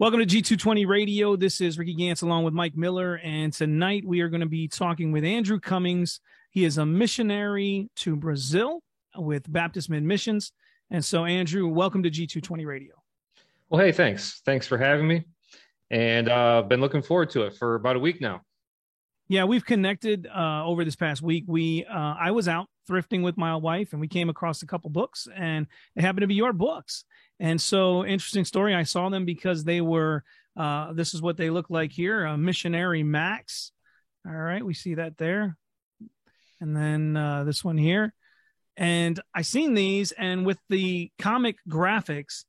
Welcome to G220 Radio. This is Ricky Gantz along with Mike Miller. And tonight we are going to be talking with Andrew Comings. He is a missionary to Brazil with Baptist Mid Missions. And so, Andrew, welcome to G220 Radio. Well, hey, thanks. Thanks for having me. And I've uh, been looking forward to it for about a week now. Yeah, we've connected uh, over this past week. We uh, I was out thrifting with my wife, and we came across a couple books, and they happened to be your books. And so, interesting story. I saw them because they were. Uh, this is what they look like here. Missionary Max. All right, we see that there, and then uh, this one here. And I seen these, and with the comic graphics,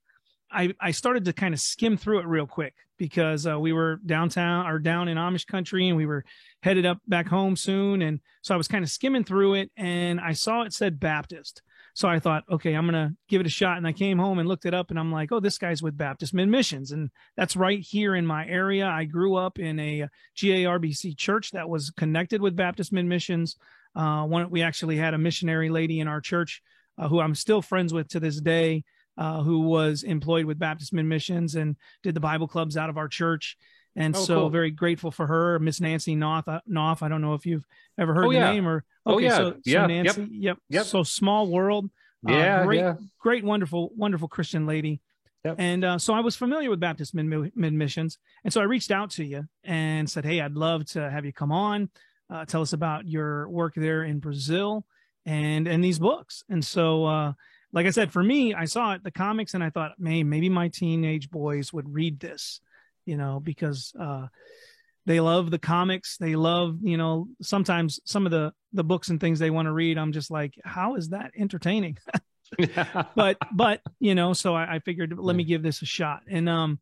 I I started to kind of skim through it real quick because uh, we were downtown or down in Amish country, and we were headed up back home soon. And so I was kind of skimming through it, and I saw it said Baptist. So I thought, okay, I'm going to give it a shot. And I came home and looked it up and I'm like, oh, this guy's with Baptist Mid Missions. And that's right here in my area. I grew up in a GARBC church that was connected with Baptist Mid Missions. Uh, one, we actually had a missionary lady in our church uh, who I'm still friends with to this day, uh, who was employed with Baptist Mid Missions and did the Bible clubs out of our church. And oh, so cool. very grateful for her, Miss Nancy Knopf. Uh, Knopf. I don't know if you've ever heard oh, the yeah. name or oh, okay, oh yeah, so, so yeah, Nancy, yep. yep, yep. So small world. Uh, yeah, uh, great, yeah. great, wonderful, wonderful Christian lady. Yep. And uh, so I was familiar with Baptist Mid Missions, and so I reached out to you and said, "Hey, I'd love to have you come on, uh, tell us about your work there in Brazil and and these books." And so, uh, like I said, for me, I saw it the comics, and I thought, "May maybe my teenage boys would read this," you know, because uh, they love the comics. They love you know sometimes some of the the books and things they want to read i'm just like how is that entertaining? But but you know so I, I, figured let me give this a shot. And um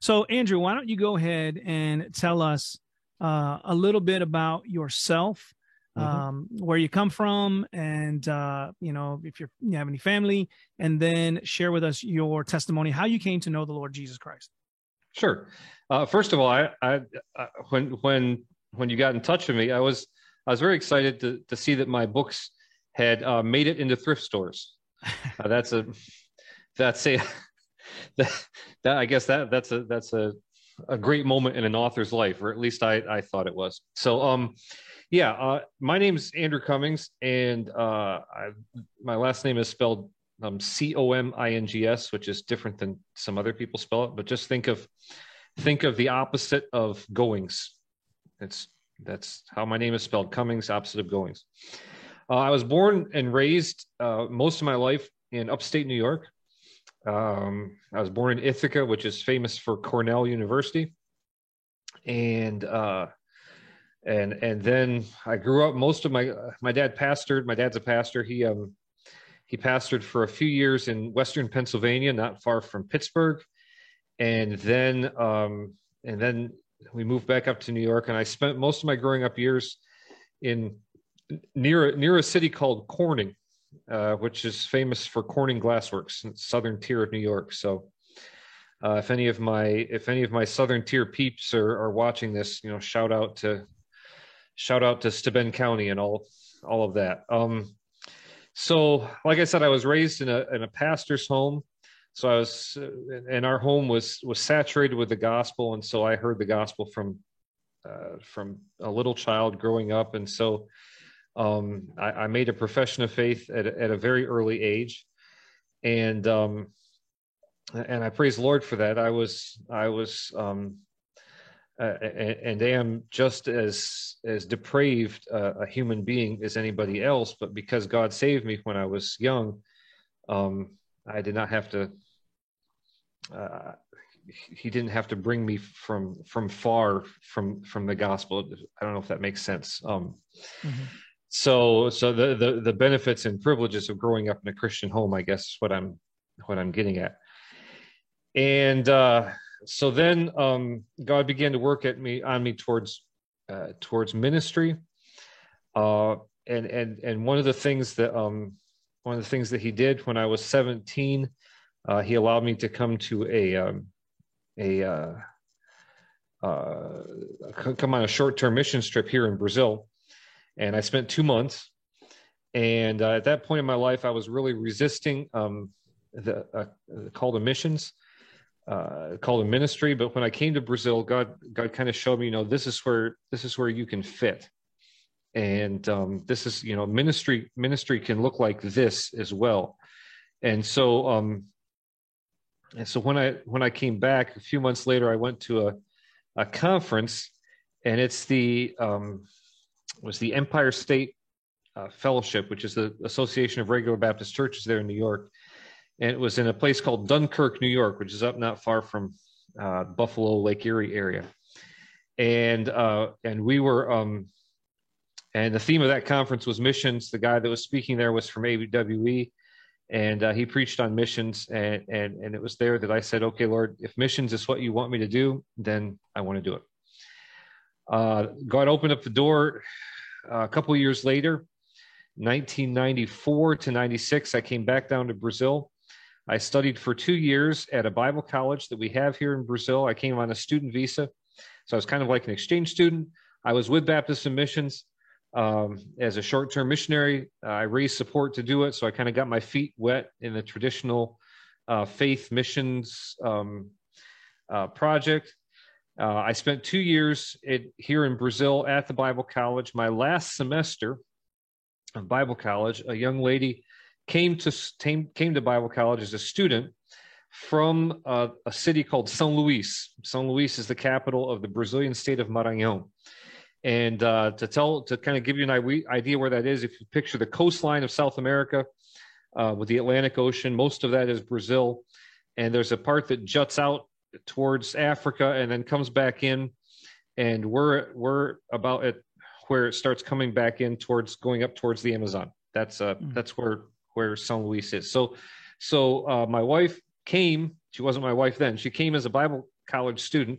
so andrew why don't you go ahead and tell us uh, a little bit about yourself mm-hmm. um where you come from and uh you know if you're you have any family and then share with us your testimony how you came to know the lord jesus christ Sure. Uh, first of all, I, I, I, when when when you got in touch with me, I was I was very excited to to see that my books had uh, made it into thrift stores. Uh, that's a that's a that, that I guess that that's a that's a a great moment in an author's life, or at least I I thought it was. So um yeah, uh, my name is Andrew Comings, and uh, I, my last name is spelled um, C O M I N G S, which is different than some other people spell it. But just think of think of the opposite of Goings. It's that's how my name is spelled. Comings, opposite of Goings. Uh, I was born and raised uh, most of my life in upstate New York. Um, I was born in Ithaca, which is famous for Cornell University, and uh, and and then I grew up. Most of my my dad pastored. My dad's a pastor. He um he pastored for a few years in Western Pennsylvania, not far from Pittsburgh, and then um, and then we moved back up to New York. And I spent most of my growing up years in near near a city called Corning, uh, which is famous for Corning Glassworks, southern tier of New York. So. Uh, if any of my if any of my southern tier peeps are, are watching this, you know, shout out to shout out to Steuben County and all all of that. Um, so like i said i was raised in a, in a pastor's home. So i was and our home was was saturated with the gospel. And so i heard the gospel from uh, from a little child growing up. And so um, I, I, made a profession of faith at, at a very early age. And um, and i praise the lord for that. I was i was um, uh, and, am just as as depraved uh, a human being as anybody else. But because God saved me when I was young, um, I did not have to. Uh, he didn't have to bring me from from far from from the gospel. I don't know if that makes sense. Um, mm-hmm. So so the, the the benefits and privileges of growing up in a Christian home, I guess, is what I'm what I'm getting at. And uh, so then um, God began to work at me on me towards uh, towards ministry, uh, and and and one of the things that um, one of the things that He did when I was seventeen, uh, He allowed me to come to a um, a uh, uh, come on a short term mission trip here in Brazil, and I spent two months. And uh, at that point in my life, I was really resisting um, the call to missions uh, called a ministry. But when I came to Brazil, God God kind of showed me, you know, this is where this is where you can fit, and um, this is you know ministry ministry can look like this as well. And so um, and so when I when I came back a few months later, I went to a a conference, and it's the um, was the Empire State uh, Fellowship, which is the Association of Regular Baptist Churches there in New York and it was in a place called Dunkirk, New York, which is up not far from uh, Buffalo Lake Erie area. And uh, and we were um, and the theme of that conference was missions. The guy that was speaking there was from ABWE, and uh, he preached on missions. And and and it was there that I said, okay, Lord, if missions is what you want me to do, then I want to do it. Uh, God opened up the door uh, a couple years later, 1994 to 96. I came back down to Brazil I studied for two years at a Bible college that we have here in Brazil. I came on a student visa. So I was kind of like an exchange student. I was with Baptist Missions um, as a short term missionary. I raised support to do it. So I kind of got my feet wet in the traditional uh, faith missions um, uh, project. Uh, I spent two years at, here in Brazil at the Bible college. My last semester of Bible college, a young lady came to came, came to Bible college as a student from a, a city called São Luís. São Luís is the capital of the Brazilian state of Maranhão. And uh, to tell, to kind of give you an idea where that is, if you picture the coastline of South America uh, with the Atlantic Ocean, most of that is Brazil, and there's a part that juts out towards Africa and then comes back in, and we're we're about at where it starts coming back in towards going up towards the Amazon. That's uh, mm. that's where where São Luís is. So, so uh, my wife came. She wasn't my wife then. She came as a Bible college student,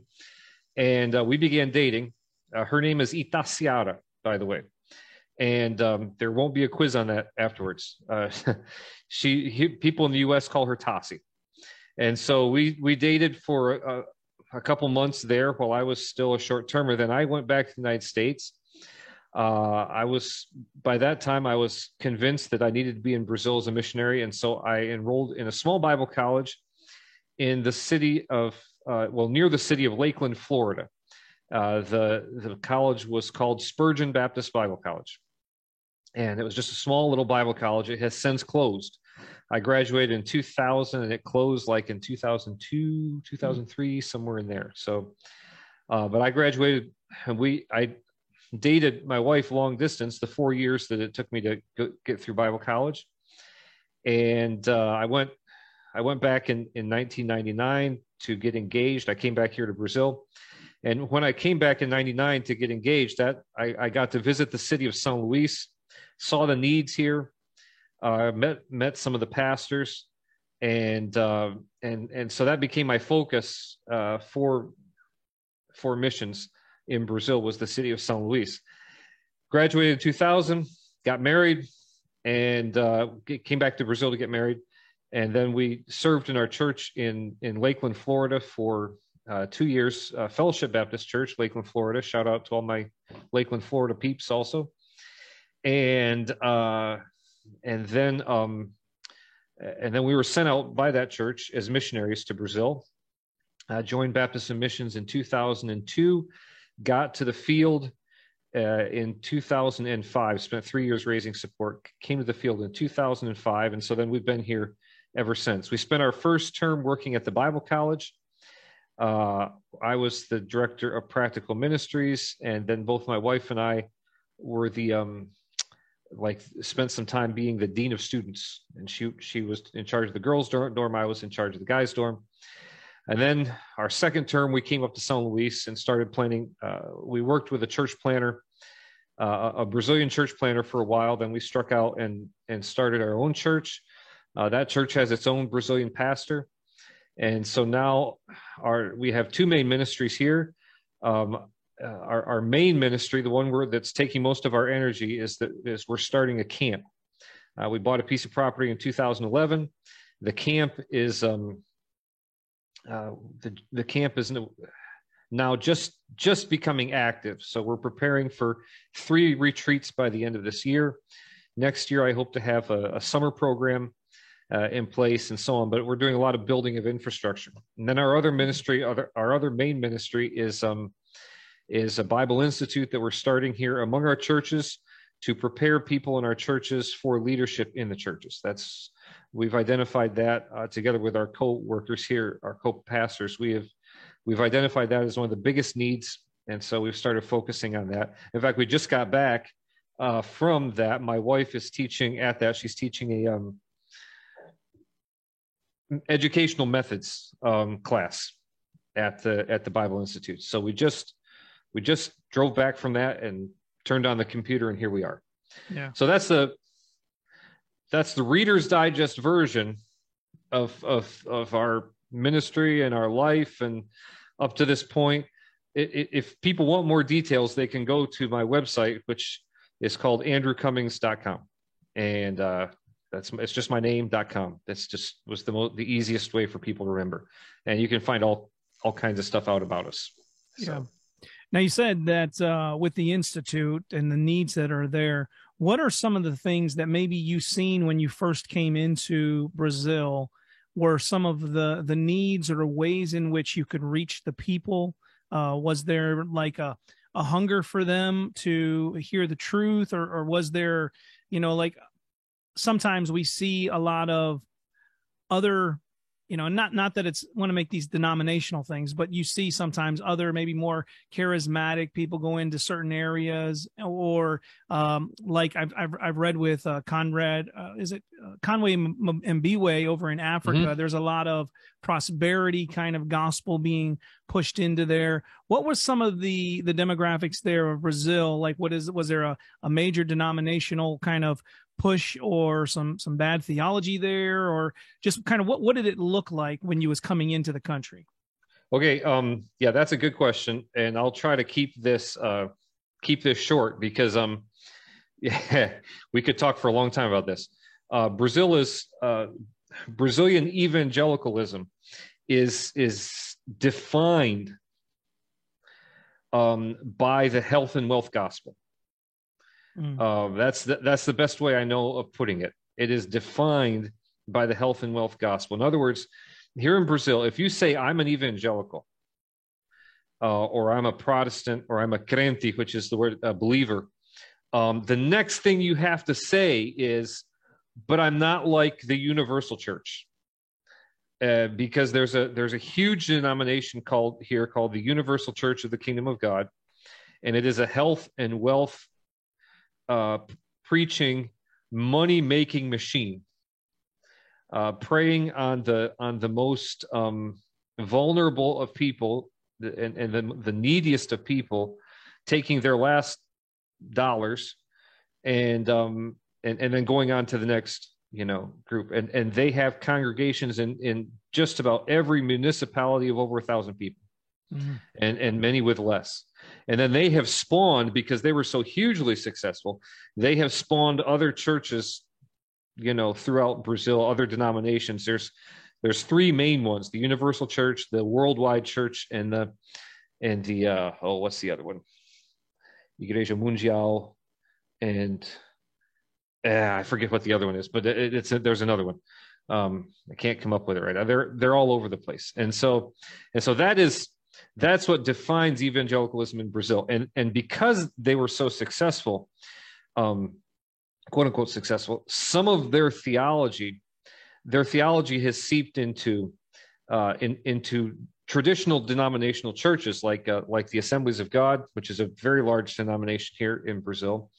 and uh, we began dating. Uh, her name is Itaciara, by the way, and um, there won't be a quiz on that afterwards. Uh, she he, people in the U.S. call her Tassi, and so we we dated for a, a couple months there while I was still a short termer. Then I went back to the United States uh, I was by that time I was convinced that I needed to be in Brazil as a missionary, and so I enrolled in a small Bible college in the city of uh, well near the city of Lakeland, Florida. Uh, the the college was called Spurgeon Baptist Bible College, and it was just a small little Bible college. It has since closed. I graduated in 2000, and it closed like in 2002, 2003, somewhere in there. So, uh, but I graduated, and we I dated my wife long distance the four years that it took me to go, get through bible college. And uh, i went i went back in, in 1999 to get engaged. I came back here to brazil. And when i came back in 99 to get engaged that i, I got to visit the city of São Luís saw the needs here uh, met met some of the pastors. And uh, and and so that became my focus uh, for for missions in Brazil was the city of São Luís. Graduated in 2000, got married, and uh, came back to Brazil to get married. And then we served in our church in, in Lakeland, Florida for uh, two years, uh, Fellowship Baptist Church, Lakeland, Florida. Shout out to all my Lakeland, Florida peeps also. And uh, and then um, and then we were sent out by that church as missionaries to Brazil. Joined Baptist Missions in 2002 got to the field uh, in 2005, spent three years raising support, came to the field in 2005. And so then we've been here ever since. We spent our first term working at the Bible College. Uh, I was the director of practical ministries, and then both my wife and I were the um, like spent some time being the dean of students, and she she was in charge of the girls' dorm. I was in charge of the guys' dorm. And then our second term, we came up to São Luís and started planning. Uh, we worked with a church planner, uh, a Brazilian church planner for a while. Then we struck out and and started our own church. Uh, that church has its own Brazilian pastor, and so now our we have two main ministries here. Um, uh, our, our main ministry, the one where, that's taking most of our energy, is that is we're starting a camp. Uh, we bought a piece of property in 2011. The camp is um, uh, the the camp is now just just becoming active. So we're preparing for three retreats by the end of this year. Next year, I hope to have a, a summer program, uh, in place and so on. But we're doing a lot of building of infrastructure. And then our other ministry, other, our other main ministry is um, is a Bible Institute that we're starting here among our churches to prepare people in our churches for leadership in the churches. That's we've identified that uh, together with our co-workers here, our co-pastors. We have we've identified that as one of the biggest needs, and so we've started focusing on that. In fact, we just got back uh, from that. My wife is teaching at that. She's teaching a um, educational methods um, class at the at the Bible Institute. So we just we just drove back from that and turned on the computer, and here we are. Yeah. So that's the that's the Reader's Digest version of of of our ministry and our life, and up to this point. If people want more details, they can go to my website, which is called andrewcomings.com. And uh, that's it's just my name.com. That's just was the most the easiest way for people to remember. And you can find all all kinds of stuff out about us. So. Yeah. Now you said that uh, with the institute and the needs that are there, what are some of the things that maybe you seen when you first came into Brazil? Were some of the the needs or ways in which you could reach the people? Uh, was there like a a hunger for them to hear the truth, or, or was there, you know, like sometimes we see a lot of other you know not not that it's want to make these denominational things but you see sometimes other maybe more charismatic people go into certain areas or um, like I've, I've, I've read with uh, conrad uh, is it uh, conway mbewe over in africa mm-hmm. there's a lot of prosperity kind of gospel being pushed into there what was some of the the demographics there of brazil like what is was there a, a major denominational kind of push or some some bad theology there or just kind of what what did it look like when you was coming into the country? Okay um yeah that's a good question and i'll try to keep this uh keep this short because um yeah we could talk for a long time about this. Uh brazil is uh brazilian evangelicalism is is defined um by the health and wealth gospel Mm. Uh, that's the, that's the best way I know of putting it. It is defined by the health and wealth gospel. In other words, here in Brazil, if you say I'm an evangelical, uh, or I'm a Protestant, or I'm a crente, which is the word a believer, um, the next thing you have to say is, "But I'm not like the universal church." Uh, because there's a there's a huge denomination called here called the Universal Church of the Kingdom of God, and it is a health and wealth uh, preaching money making machine, uh, preying on the on the most um, vulnerable of people and, and the, the neediest of people, taking their last dollars and um, and and then going on to the next you know group. And and they have congregations in in just about every municipality of over a thousand people mm-hmm. and and many with less. And then they have spawned because they were so hugely successful they have spawned other churches you know throughout brazil other denominations. There's there's three main ones the universal church the worldwide church and the and the uh oh what's the other one? Igreja mundial and uh, i forget what the other one is but it, it's there's another one. Um i can't come up with it right now. They're they're all over the place. And so and so that is that's what defines evangelicalism in Brazil. And and because they were so successful, um, quote unquote successful, some of their theology, their theology has seeped into uh, in, into traditional denominational churches like uh, like the Assemblies of God, which is a very large denomination here in Brazil,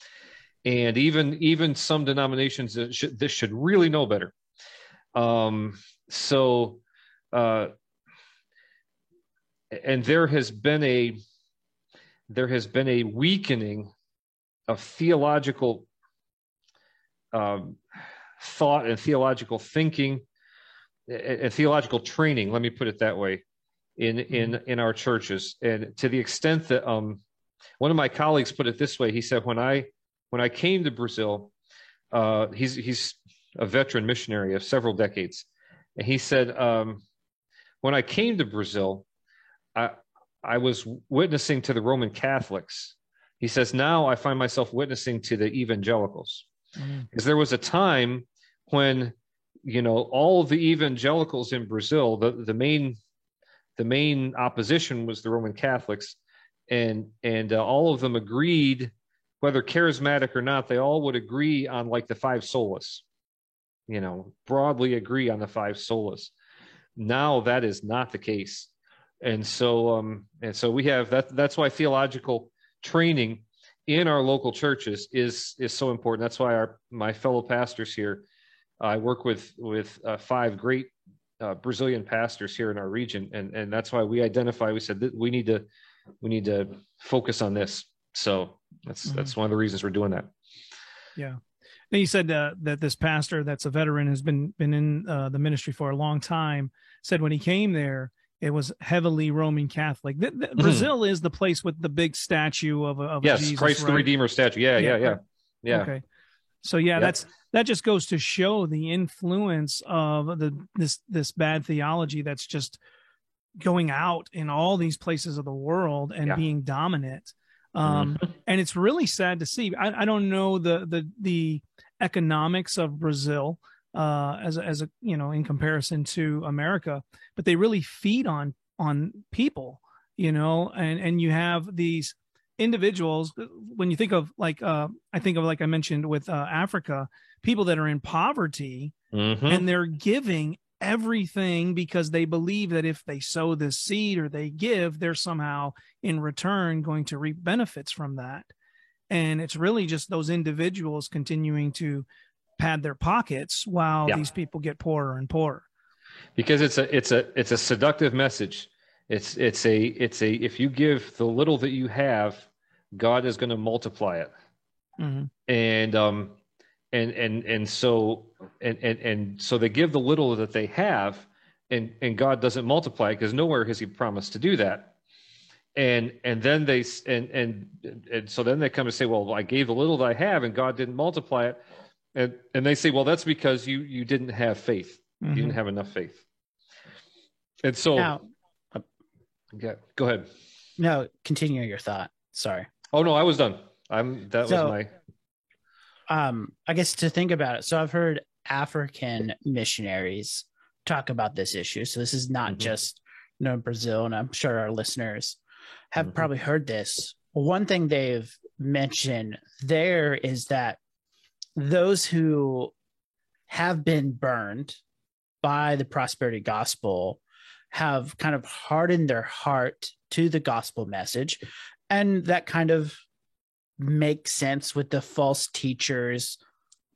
and even even some denominations that should, this should really know better. Um, so uh, and there has been a there has been a weakening of theological um, thought and theological thinking and theological training let me put it that way in in mm-hmm. in our churches. And to the extent that um one of my colleagues put it this way. He said when i when i came to brazil uh he's he's a veteran missionary of several decades. And he said um when i came to brazil I, I was witnessing to the Roman Catholics. He says, now I find myself witnessing to the evangelicals. Mm. Because there was a time when you know, all the evangelicals in Brazil, the, the main the main opposition was the Roman Catholics, and and uh, all of them agreed, whether charismatic or not, they all would agree on like the five solas, you know, broadly agree on the five solas. Now that is not the case, and so um and so we have that. That's why theological training in our local churches is is so important. That's why our my fellow pastors here I work with with uh, five great uh, Brazilian pastors here in our region, and and that's why we identify. We said that we need to we need to focus on this. So that's mm-hmm. that's one of the reasons we're doing that. Yeah. Now you said uh, that this pastor, that's a veteran, has been been in uh, the ministry for a long time. Said when he came there, it was heavily Roman Catholic. The, the, mm-hmm. Brazil is the place with the big statue of, of yes, Jesus, Christ right? the Redeemer statue. Yeah, yeah, yeah, yeah. yeah. Okay. So yeah, yep. that's that just goes to show the influence of the this this bad theology that's just going out in all these places of the world and yeah. being dominant. Um, mm-hmm. and it's really sad to see. I, I don't know the the the economics of Brazil uh, as a, as a you know in comparison to America, but they really feed on on people, you know, and and you have these individuals when you think of like uh, i think of like i mentioned with uh, africa people that are in poverty mm-hmm. and they're giving everything because they believe that if they sow this seed or they give they're somehow in return going to reap benefits from that and it's really just those individuals continuing to pad their pockets while yeah. these people get poorer and poorer because it's a it's a it's a seductive message it's it's a it's a if you give the little that you have God is going to multiply it. Mm-hmm. And um and and and so and and and so they give the little that they have and and God doesn't multiply because nowhere has he promised to do that. And and then they and and and so then they come and say, well, I gave the little that I have and God didn't multiply it. And and they say, well, that's because you you didn't have faith. Mm-hmm. You didn't mm-hmm. have enough faith. And so now, yeah, go ahead. No, continue your thought. Sorry. Oh no, I was done. I'm that so, was my um I guess to think about it. So I've heard African missionaries talk about this issue. So this is not mm-hmm. just you know Brazil, and I'm sure our listeners have mm-hmm. probably heard this. One thing they've mentioned there is that those who have been burned by the prosperity gospel have kind of hardened their heart to the gospel message and that kind of makes sense with the false teachers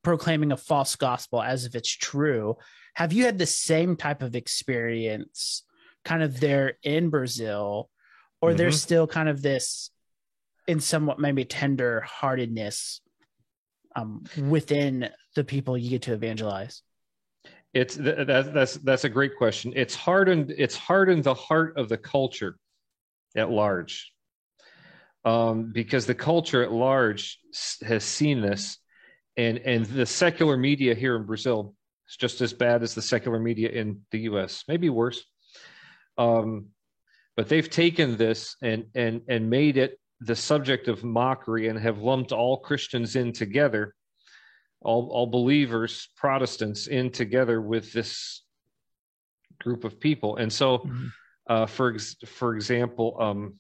proclaiming a false gospel as if it's true. Have you had the same type of experience kind of there in Brazil, or mm-hmm. there's still kind of this in somewhat maybe tender heartedness um, within the people you get to evangelize? It's that, that's that's a great question. It's hardened. It's hardened the heart of the culture at large um, because the culture at large has seen this, and and the secular media here in Brazil is just as bad as the secular media in the U.S., maybe worse. Um, but they've taken this and and and made it the subject of mockery and have lumped all Christians in together, all all believers, Protestants in together with this group of people, and so. Mm-hmm. Uh, for ex- for example, um,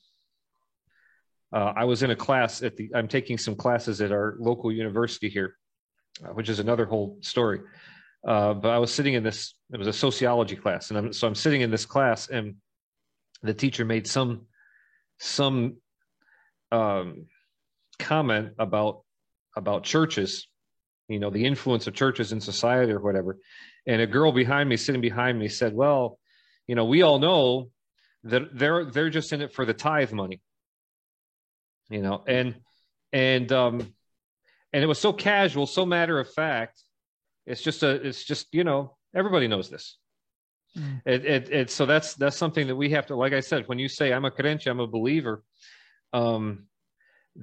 uh, I was in a class at the, I'm taking some classes at our local university here, uh, which is another whole story. Uh, but I was sitting in this, it was a sociology class. And I'm, so I'm sitting in this class and the teacher made some, some um, comment about, about churches, you know, the influence of churches in society or whatever. And a girl behind me, sitting behind me said, well, you know, we all know that they're, they're just in it for the tithe money you know, and and um and it was so casual, so matter of fact. It's just a, it's just you know, everybody knows this. Mm. It, it, it, so that's that's something that we have to, like I said, when you say I'm a crente, I'm a believer. Um,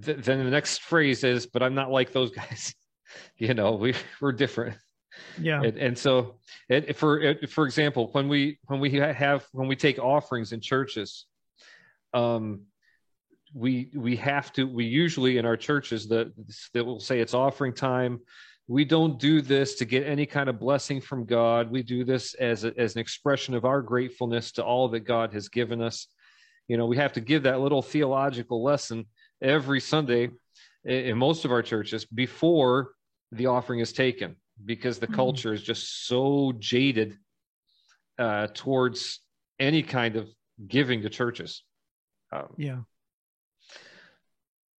th- then the next phrase is, but I'm not like those guys. you know, we we're different. Yeah. And, and so, it, for it, for example, when we when we have when we take offerings in churches, um, we we have to we usually in our churches that that will say it's offering time we don't do this to get any kind of blessing from God. We do this as a, as an expression of our gratefulness to all that God has given us. You know, we have to give that little theological lesson every Sunday in most of our churches before the offering is taken because the mm-hmm. culture is just so jaded uh, towards any kind of giving to churches. Um, yeah.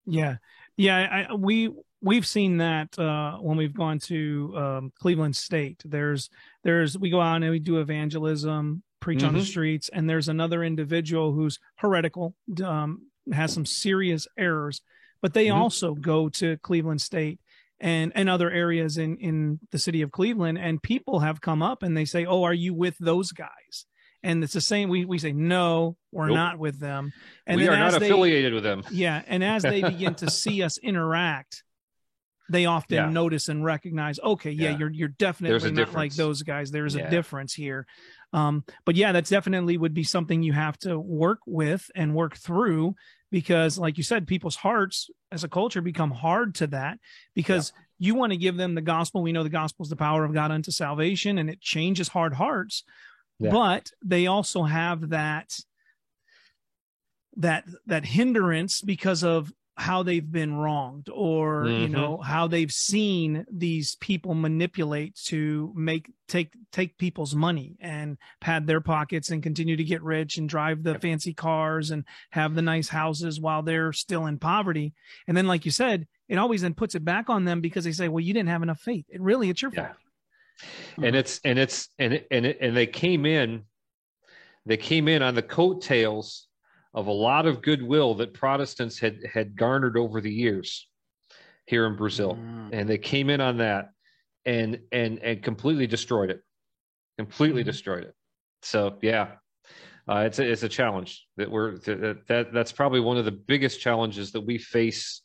Yeah. Yeah. I, we, we've seen that uh, when we've gone to um, Cleveland State. There's, there's, we go out and we do evangelism, preach mm-hmm. on the mm-hmm. streets, and there's another individual who's heretical, um, has some serious errors, but they mm-hmm. also go to Cleveland State and and other areas in in the city of Cleveland and people have come up and they say oh are you with those guys and it's the same we we say no we're nope. not with them and we are not they, affiliated with them yeah and as they begin to see us interact they often yeah. notice and recognize okay yeah, yeah. you're you're definitely not difference. like those guys there's yeah. a difference here um, but yeah that's definitely would be something you have to work with and work through because like you said people's hearts as a culture become hard to that because yeah. you want to give them the gospel we know the gospel is the power of god unto salvation and it changes hard hearts yeah. but they also have that that that hindrance because of how they've been wronged or mm-hmm. you know how they've seen these people manipulate to make take take people's money and pad their pockets and continue to get rich and drive the fancy cars and have the nice houses while they're still in poverty. And then like you said it always then puts it back on them because they say well you didn't have enough faith. It really it's your fault. Yeah. and it's and it's and and and they came in they came in on the coattails of a lot of goodwill that Protestants had had garnered over the years here in Brazil, mm. and they came in on that and and and completely destroyed it, completely mm. destroyed it. So yeah, uh, it's a, it's a challenge that we're that, that that's probably one of the biggest challenges that we face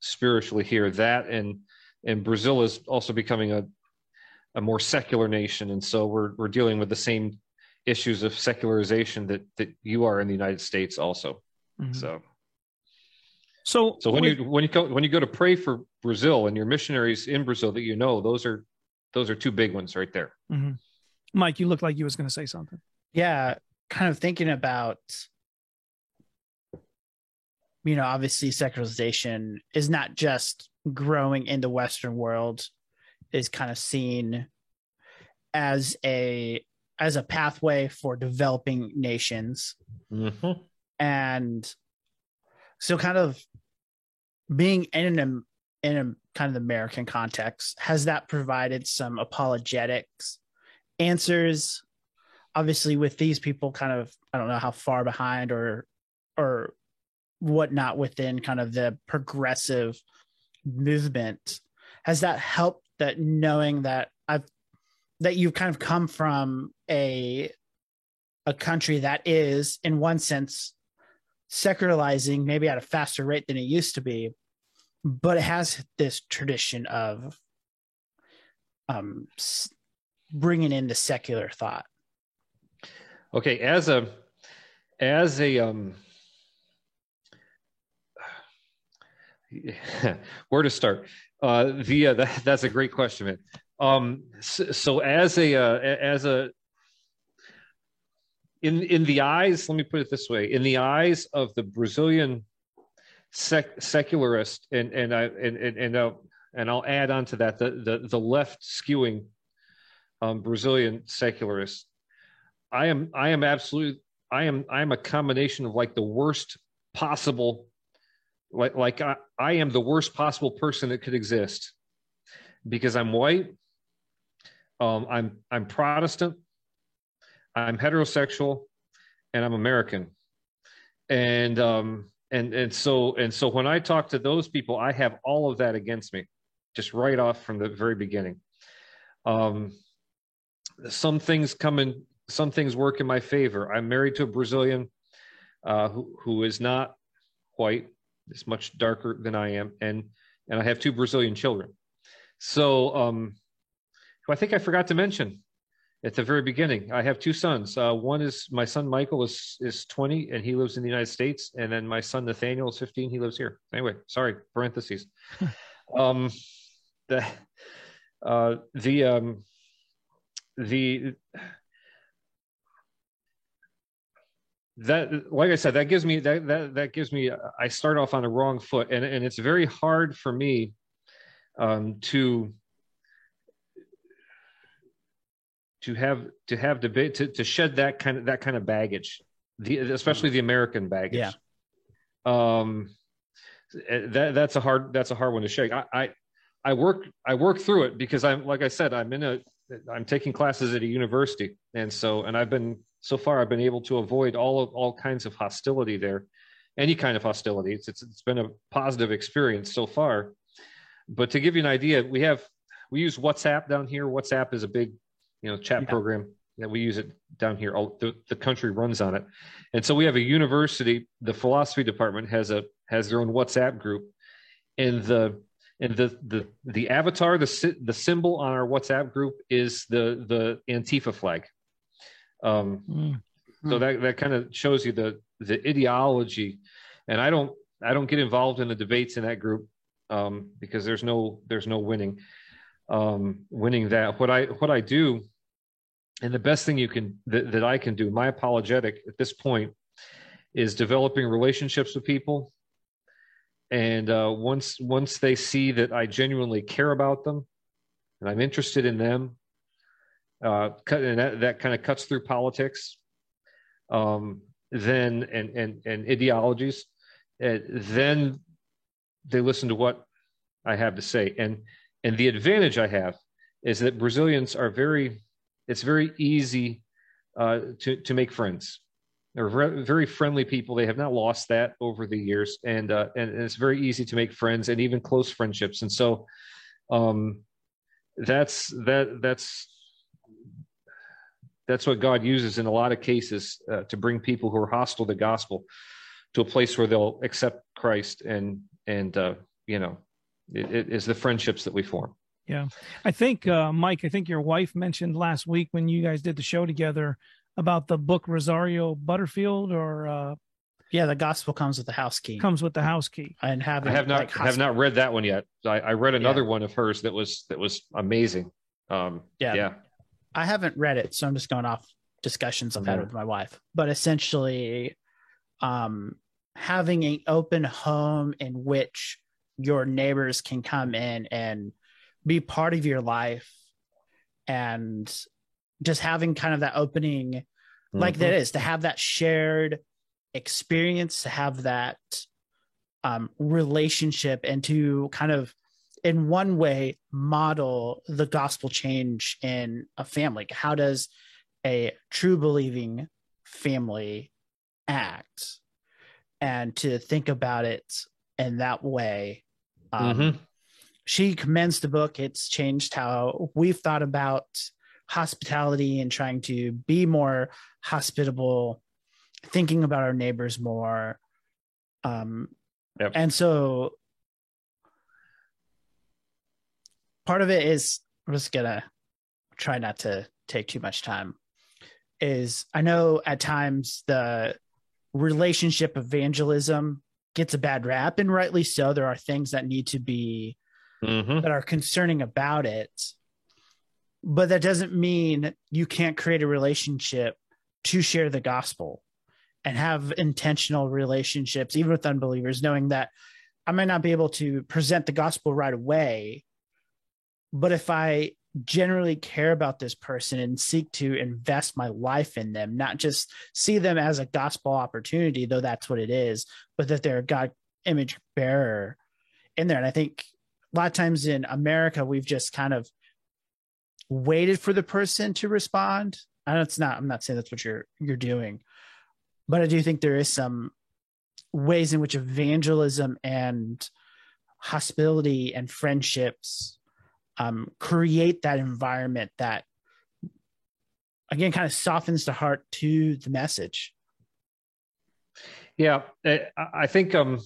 spiritually here. That and and Brazil is also becoming a a more secular nation, and so we're we're dealing with the same issues of secularization that that you are in the United States also. Mm-hmm. So so so when with, you when you go when you go to pray for Brazil and your missionaries in Brazil that you know, those are those are two big ones right there. Mm-hmm. Mike, you looked like you was going to say something. Yeah, kind of thinking about you know, obviously secularization is not just growing in the Western world, is kind of seen as a as a pathway for developing nations. Mm-hmm. And so kind of being in an in a kind of American context, has that provided some apologetics answers? Obviously, with these people kind of I don't know how far behind or or whatnot within kind of the progressive movement, has that helped that knowing that that you've kind of come from a a country that is in one sense secularizing maybe at a faster rate than it used to be but it has this tradition of um bringing in the secular thought. Okay as a as a um where to start? Uh via that, that's a great question man um, so, so, as a uh, as a in in the eyes, let me put it this way: in the eyes of the Brazilian sec- secularist, and and I and and and, uh, and I'll add on to that the the, the left skewing um, Brazilian secularist. I am I am absolute. I am I am a combination of like the worst possible like like I, I am the worst possible person that could exist because I'm white um, I'm I'm Protestant, I'm heterosexual, and I'm American, and um, and and so and so when I talk to those people, I have all of that against me, just right off from the very beginning. Um, some things come in, some things work in my favor. I'm married to a Brazilian uh, who who is not white, is much darker than I am, and and I have two Brazilian children. So um, I think I forgot to mention at the very beginning. I have two sons. Uh, one is my son Michael is is 20 and he lives in the United States, and then my son Nathaniel is 15. He lives here. Anyway, sorry, parentheses. um, the uh, the um, the that like i said that gives me that that that gives me i start off on the wrong foot and and it's very hard for me um to to have to have debate to, to shed that kind of that kind of baggage the especially the american baggage. Yeah. um that that's a hard that's a hard one to shake. I i, I work i work through it because i'm like i said i'm in a i'm taking classes at a university. And so and i've been so far i've been able to avoid all of all kinds of hostility there any kind of hostility. It's it's, it's been a positive experience so far. But to give you an idea we have we use whatsapp down here. Whatsapp is a big you know chat Yeah. program that we use it down here. All the, the country runs on it. And so we have a university the philosophy department has a has their own whatsapp group. And the and the the the avatar the the symbol on our whatsapp group is the the antifa flag. Um Mm. so that that kind of shows you the the ideology. And i don't i don't get involved in the debates in that group um because there's no there's no winning um winning that what i what i do and the best thing you can that, that i can do my apologetic at this point is developing relationships with people and uh once once they see that i genuinely care about them and i'm interested in them uh and that, that kind of cuts through politics um, then and and and ideologies, uh, then they listen to what I have to say. And and the advantage I have is that Brazilians are very. It's very easy uh, to to make friends. They're very, friendly people. They have not lost that over the years, and uh, and it's very easy to make friends and even close friendships. And so, um, that's that that's that's what God uses in a lot of cases uh, to bring people who are hostile to gospel to a place where they'll accept Christ and and uh, you know it, it is the friendships that we form. Yeah. I think, uh, Mike, I think your wife mentioned last week when you guys did the show together about the book Rosaria Butterfield or uh, Yeah, the gospel comes with the house key. comes with the house key. and having I have not like, have not read that one yet. I, I read another Yeah. one of hers that was that was amazing. Um, Yeah. yeah, I haven't read it, so I'm just going off discussions I've had Mhm. with my wife. But essentially, um, having an open home in which your neighbors can come in and be part of your life, and just having kind of that opening, like Mhm. that is to have that shared experience, to have that um, relationship, and to kind of in one way model the gospel change in a family how does a true believing family act and to think about it in that way um, Mhm. she commends the book it's changed how we've thought about hospitality and trying to be more hospitable thinking about our neighbors more um, Yep. and so part of it is I'm just gonna try not to take too much time. Is I know at times the relationship evangelism gets a bad rap, and rightly so. There are things that need to be Mhm. that are concerning about it, but that doesn't mean you can't create a relationship to share the gospel and have intentional relationships, even with unbelievers, knowing that I might not be able to present the gospel right away, but if I generally care about this person and seek to invest my life in them, not just see them as a gospel opportunity, though that's what it is, but that they're a God image bearer in there. And I think a lot of times in America, we've just kind of waited for the person to respond. I know it's not, I'm not saying that's what you're you're doing, but I do think there is some ways in which evangelism and hospitality and friendships um, create that environment that again kind of softens the heart to the message Yeah, I think um,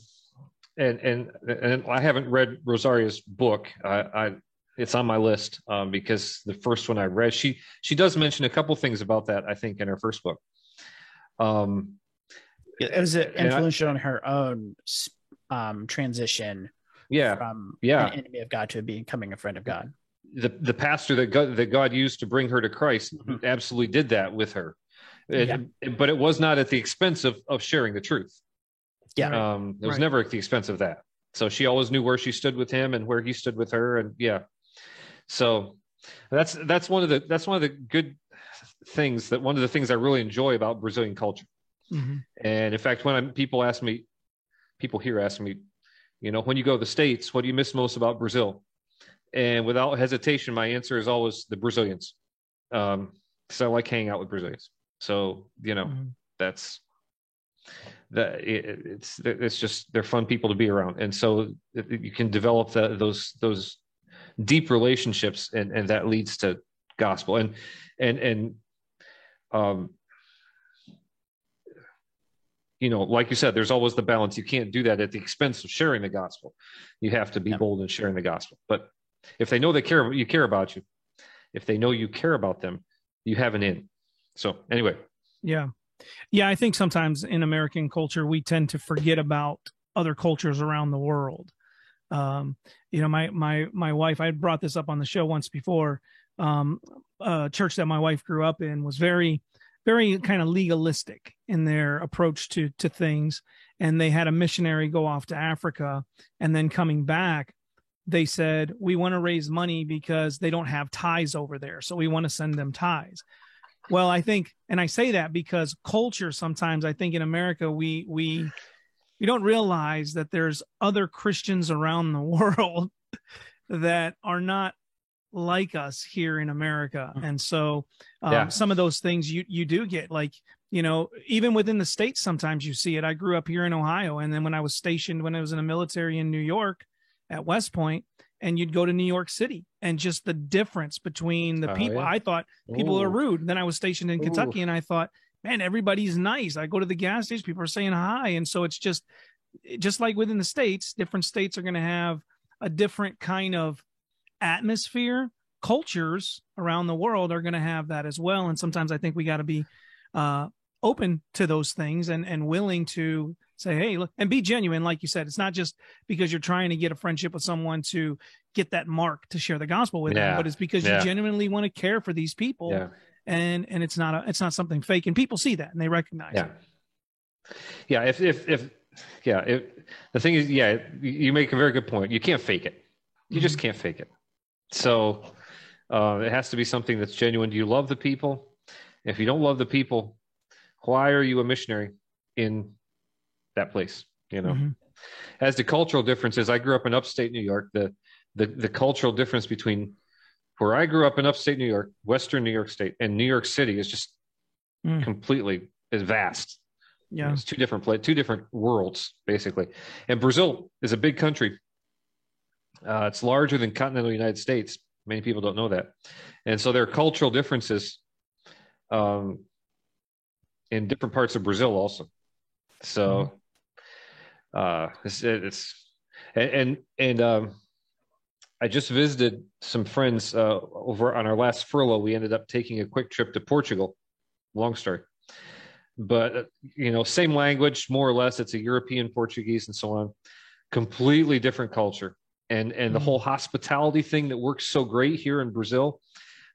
and and and I haven't read Rosaria's book. I, I it's on my list um, because the first one I read, she she does mention a couple things about that. I think in her first book. Um, it was And I- influential on her own um, transition Yeah. from Yeah. an enemy of God to becoming a friend of God. the the pastor that God, that God used to bring her to Christ Mhm. absolutely did that with her, It- Yeah. but it was not at the expense of of sharing the truth. Yeah. um, it was Right. never at the expense of that. So she always knew where she stood with him and where he stood with her, and yeah. So that's that's one of the that's one of the good things that one of the things I really enjoy about Brazilian culture. Mhm. And in fact, when I'm, people ask me, people here ask me, you know, when you go to the States, what do you miss most about Brazil? And without hesitation, my answer is always the Brazilians. Um, because I like hanging out with Brazilians. So, you know, Mhm. that's that it, it's it's just they're fun people to be around. And so it- you can develop the, those those deep relationships and and that leads to gospel and and and um you know, like you said, there's always the balance. You can't do that at the expense of sharing the gospel. You have to be Yeah. bold in sharing the gospel. But if they know they care, you care about you. If they know you care about them, you have an in. So anyway, Yeah. Yeah. I think sometimes in American culture, we tend to forget about other cultures around the world. Um, you know, my, my, my wife, I had brought this up on the show once before. Um, a church that my wife grew up in was very, very kind of legalistic in their approach to, to things. And they had a missionary go off to Africa and then coming back, they said, we want to raise money because they don't have ties over there. So we want to send them ties. Well, I think, and I say that because culture sometimes I think in America we we we don't realize that there's other Christians around the world that are not like us here in America, and so um, Yeah. some of those things you you do get like you know even within the states sometimes you see it. I grew up here in Ohio, and then when I was stationed when I was in the military in New York at West Point, and you'd go to New York City, and just the difference between the Oh, people. yeah. I thought people are Ooh. rude. Then I was stationed in Ooh. Kentucky and I thought, man, everybody's nice. I go to the gas station, people are saying hi. And so it's just, just like within the States, different states are going to have a different kind of atmosphere. Cultures around the world are going to have that as well. And sometimes I think we got to be uh, open to those things and, and willing to say, hey, look, and be genuine. Like you said, it's not just because you're trying to get a friendship with someone to get that mark to share the gospel with them, but it's because Yeah. you genuinely want to care for these people yeah. and and it's not a it's not something fake and people see that and they recognize yeah it yeah if if if yeah if the thing is yeah you- you make a very good point you can't fake it you just can't fake it so uh, it has to be something that's genuine do you love the people if you don't love the people why are you a missionary in that place you know Mhm. as the cultural differences i grew up in upstate new york the the, the cultural difference between where i grew up in upstate new york western new york state and new york city is just Mm. completely is vast yeah it's two different pla two different worlds, basically. And Brazil is a big country. Uh, it's larger than continental United States. Many people don't know that, and so there are cultural differences um, in different parts of Brazil also. So uh, it's, it's and and, and um, I just visited some friends uh, over on our last furlough. We ended up taking a quick trip to Portugal. Long story but uh, you know same language more or less it's a european portuguese and so on completely different culture and and the Mhm. whole hospitality thing that works so great here in brazil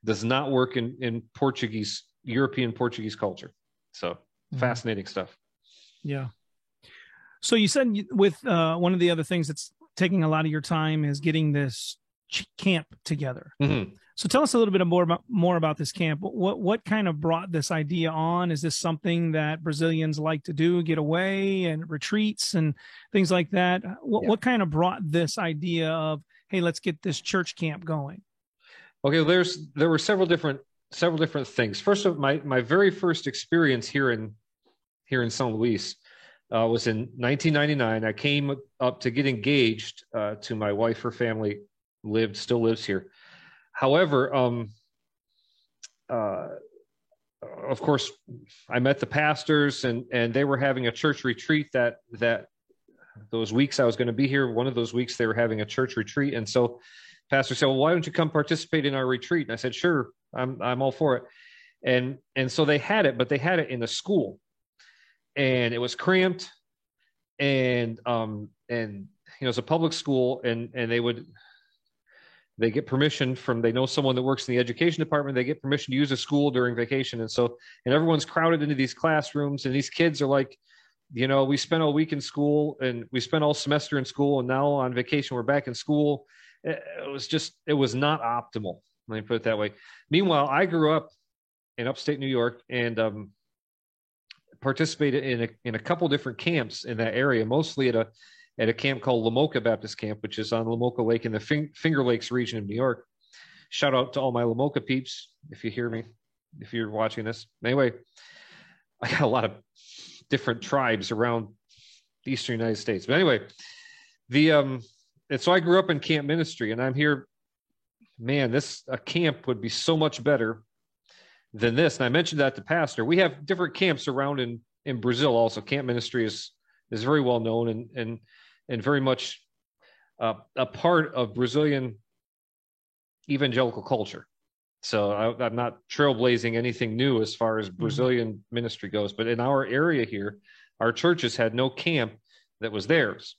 does not work in in portuguese european portuguese culture so Mhm. fascinating stuff yeah so you said with uh one of the other things that's taking a lot of your time is getting this ch- camp together Mhm. So tell us a little bit more about more about this camp what what kind of brought this idea on is this something that brazilians like to do get away and retreats and things like that what, Yeah. what kind of brought this idea of hey let's get this church camp going Okay, there's there were several different several different things. First of my my very first experience here in here in São Luís uh, was in 1999. I came up to get engaged uh, to my wife. Her family lived still lives here. However, um, uh, of course, I met the pastors and and they were having a church retreat that that those weeks I was going to be here. One of those weeks they were having a church retreat, and so pastor said, "Well, why don't you come participate in our retreat?" And I said, "Sure, I'm I'm all for it." And and so they had it, but they had it in the school, and it was cramped, and um and you know it's a public school and and they would they get permission from they know someone that works in the education department they get permission to use a school during vacation. And so and everyone's crowded into these classrooms and these kids are like you know we spent all week in school and we spent all semester in school and now on vacation we're back in school. It was just it was not optimal. Let me put it that way. Meanwhile i grew up in upstate new york and um, participated in a, in a couple different camps in that area mostly at a at a camp called lamoka baptist camp which is on lamoka lake in the finger lakes region of new york shout out to all my lamoka peeps if you hear me if you're watching this anyway i got a lot of different tribes around the eastern United States. But anyway, the um, and so I grew up in camp ministry, and I'm here. Man, this a camp would be so much better than this. And I mentioned that to pastor. We have different camps around in in Brazil. Also, camp ministry is is very well known and and and very much uh, a part of Brazilian evangelical culture. So I, am not trailblazing anything new as far as mm-hmm. Brazilian mm-hmm. ministry goes, but in our area here, our churches had no camp that was theirs.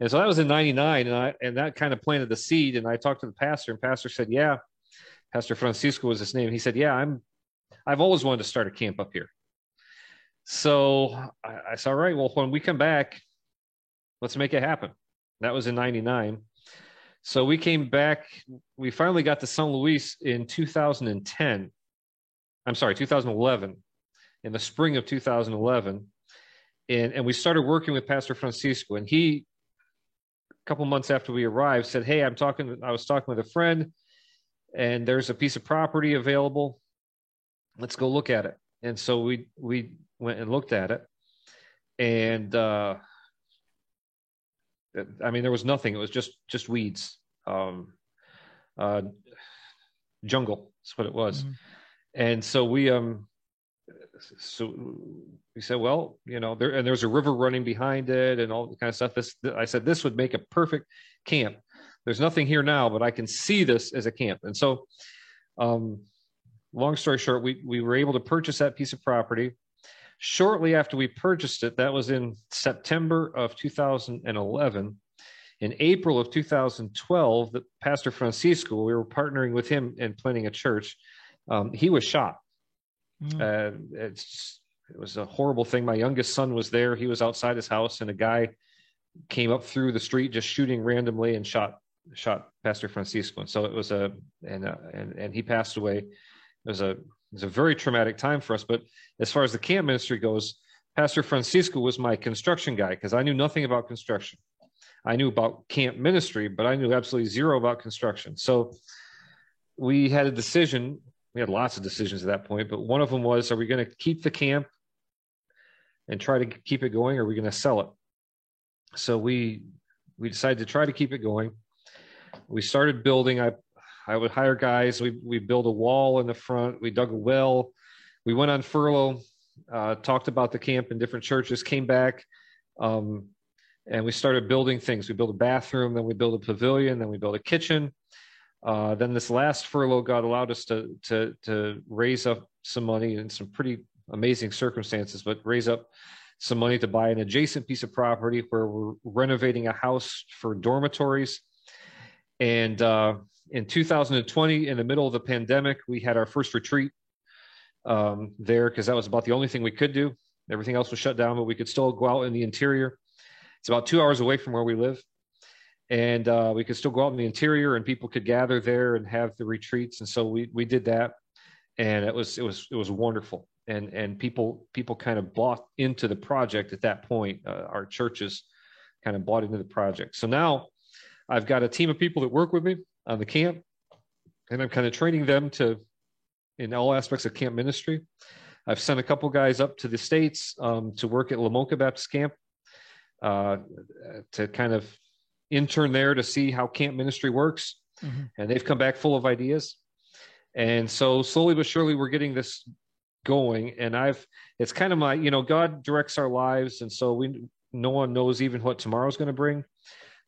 And so that was in 99 and I, and that kind of planted the seed. And I talked to the pastor and pastor said, yeah, Pastor Francisco was his name. He said, yeah, I'm, I've always wanted to start a camp up here. So I, I said, all right, well, when we come back, let's make it happen. That was in 99. So we came back. We finally got to São Luís in 2010. I'm sorry, 2011, in the spring of 2011, and and we started working with Pastor Francisco. And he, a couple months after we arrived, said, "Hey, I'm talking. I was talking with a friend, and there's a piece of property available. Let's go look at it." And so we we went and looked at it, and. uh I mean, there was nothing. It was just just weeds, um, uh, jungle. That's what it was. Mm-hmm. And so we um, so we said, well, you know, there and there's a river running behind it and all the kind of stuff. This I said this would make a perfect camp. There's nothing here now, but I can see this as a camp. And so, um, long story short, we we were able to purchase that piece of property shortly after we purchased it, that was in September of 2011. In April of 2012, the Pastor Francisco, we were partnering with him and planning a church. Um, he was shot. Mm. Uh, it's it was a horrible thing. My youngest son was there. He was outside his house, and a guy came up through the street just shooting randomly and shot shot Pastor Francisco. And so it was a and uh, and and he passed away. It was a was a very traumatic time for us. But as far as the camp ministry goes, Pastor Francisco was my construction guy because I knew nothing about construction. I knew about camp ministry, but I knew absolutely zero about construction. So we had a decision. We had lots of decisions at that point, but one of them was: Are we going to keep the camp and try to keep it going, or are we going to sell it? So we we decided to try to keep it going. We started building. I I would hire guys. We we built a wall in the front. We dug a well. We went on furlough. Uh, talked about the camp in different churches. Came back, um, and we started building things. We built a bathroom. Then we built a pavilion. Then we built a kitchen. Uh, then this last furlough, God allowed us to to to raise up some money in some pretty amazing circumstances, but raise up some money to buy an adjacent piece of property where we're renovating a house for dormitories. And uh, in 2020, in the middle of the pandemic, we had our first retreat um, there because that was about the only thing we could do. Everything else was shut down, but we could still go out in the interior. It's about two hours away from where we live. And uh, we could still go out in the interior and people could gather there and have the retreats. And so we, we did that. And it was, it was, it was wonderful. And, and people, people kind of bought into the project at that point. Uh, our churches kind of bought into the project. So now I've got a team of people that work with me on the camp, and I'm kind of training them to in all aspects of camp ministry. I've sent a couple guys up to the states um, to work at Lamoka Baptist Camp uh, to kind of intern there to see how camp ministry works, mm-hmm. and they've come back full of ideas. And so slowly but surely, we're getting this going. And I've it's kind of my you know God directs our lives, and so we no one knows even what tomorrow's going to bring.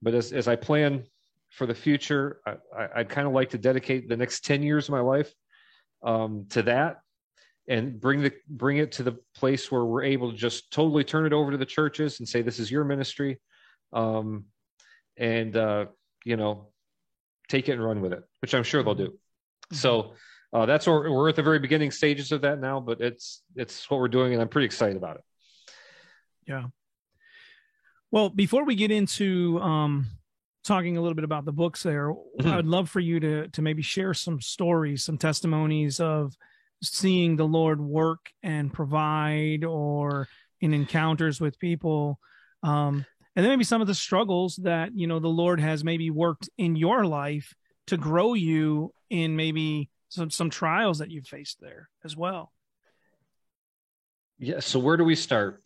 But as as I plan for the future. I, would kind of like to dedicate the next 10 years of my life um, to that and bring the bring it to the place where we're able to just totally turn it over to the churches and say this is your ministry um, and uh, you know take it and run with it, which I'm sure they'll do. Mm-hmm. So uh, that's where we're at the very beginning stages of that now, but it's it's what we're doing, and I'm pretty excited about it. Yeah. Well, before we get into um, talking a little bit about the books, there, mm-hmm. I would love for you to to maybe share some stories, some testimonies of seeing the Lord work and provide, or in encounters with people. Um, and then maybe some of the struggles that you know the lord has maybe worked in your life to grow you in maybe some some trials that you've faced there as well yeah so where do we start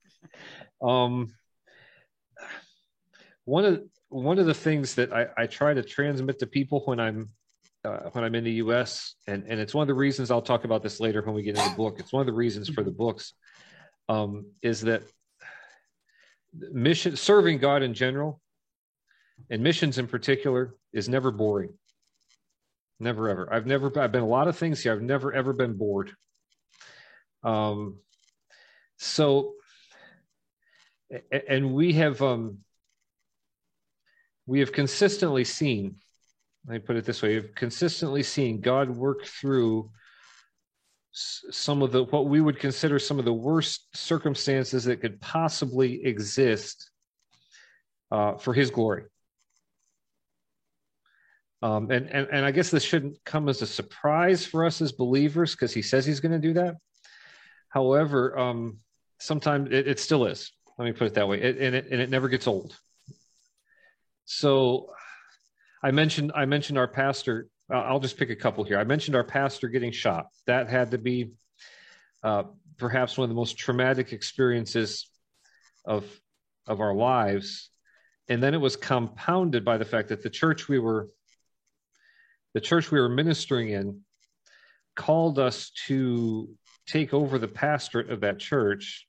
um one of one of the things that I, I try to transmit to people when I'm uh, when I'm in the U.S. and and it's one of the reasons I'll talk about this later when we get into the book. It's one of the reasons for the books um, is that mission serving God in general and missions in particular is never boring. Never ever. I've never I've been a lot of things here. I've never ever been bored. Um so and we have um we have consistently seen let me put it this way we've consistently seen god work through some of the what we would consider some of the worst circumstances that could possibly exist uh, for his glory. Um, and, and and i guess this shouldn't come as a surprise for us as believers because he says he's going to do that. However um, sometimes it, it, still is. Let me put it that way. It, and, it, and it never gets old so i mentioned i mentioned our pastor I'll just pick a couple here. I mentioned our pastor getting shot. That had to be uh, perhaps one of the most traumatic experiences of of our lives, and then it was compounded by the fact that the church we were the church we were ministering in called us to take over the pastorate of that church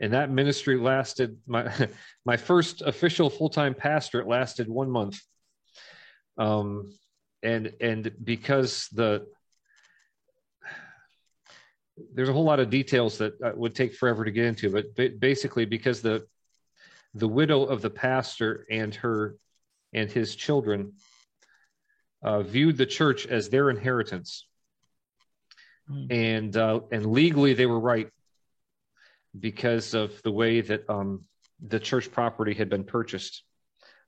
and that ministry lasted my my first official full-time pastorate lasted one month. Um, and and because the there's a whole lot of details that uh, would take forever to get into but basically because the the widow of the pastor and her and his children uh, viewed the church as their inheritance. Mm. and uh, and legally they were right because of the way that um, the church property had been purchased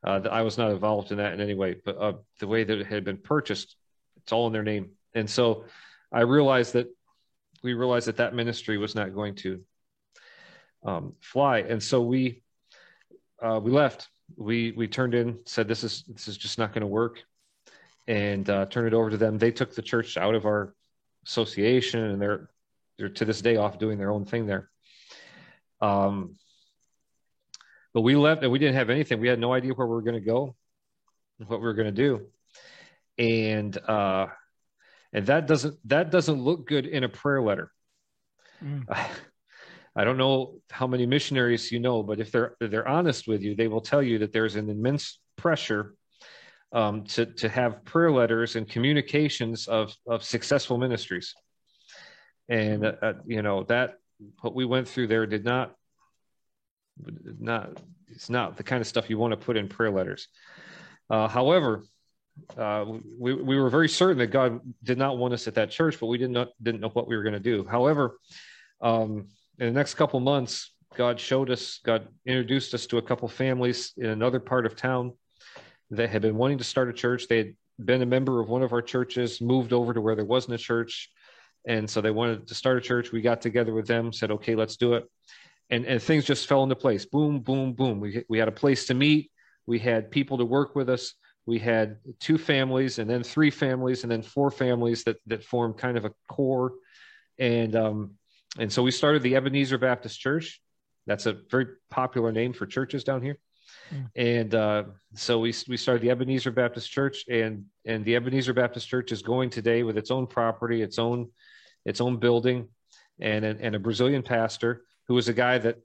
uh, I was not involved in that in any way, but uh, the way that it had been purchased, it's all in their name. And so I realized that we realized that that ministry was not going to um, fly. And so we, uh, we left, we, we turned in, said, this is, this is just not going to work and uh, turned it over to them. They took the church out of our association and they're, they're to this day off doing their own thing there. Um, but we left and we didn't have anything. We had no idea where we were going to go, what we were going to do, and uh, and that doesn't that doesn't look good in a prayer letter. Mm. I don't know how many missionaries you know, but if they're if they're honest with you, they will tell you that there's an immense pressure um, to to have prayer letters and communications of of successful ministries, and uh, uh you know that what we went through there did not not it's not the kind of stuff you want to put in prayer letters. Uh, however, uh, we we were very certain that God did not want us at that church, but we didn't know, didn't know what we were going to do. However, um, in the next couple months, God showed us, God introduced us to a couple families in another part of town that had been wanting to start a church. They had been a member of one of our churches, moved over to where there wasn't a church, and so they wanted to start a church. We got together with them, said, "Okay, let's do it." and and things just fell into place. Boom, boom, boom. We we had a place to meet. We had people to work with us. We had two families, and then three families, and then four families that that formed kind of a core. And um, and so we started the Ebenezer Baptist Church. That's a very popular name for churches down here. Mm. And uh, so we we started the Ebenezer Baptist Church, and and the Ebenezer Baptist Church is going today with its own property, its own its own building, and and a Brazilian pastor who was a guy that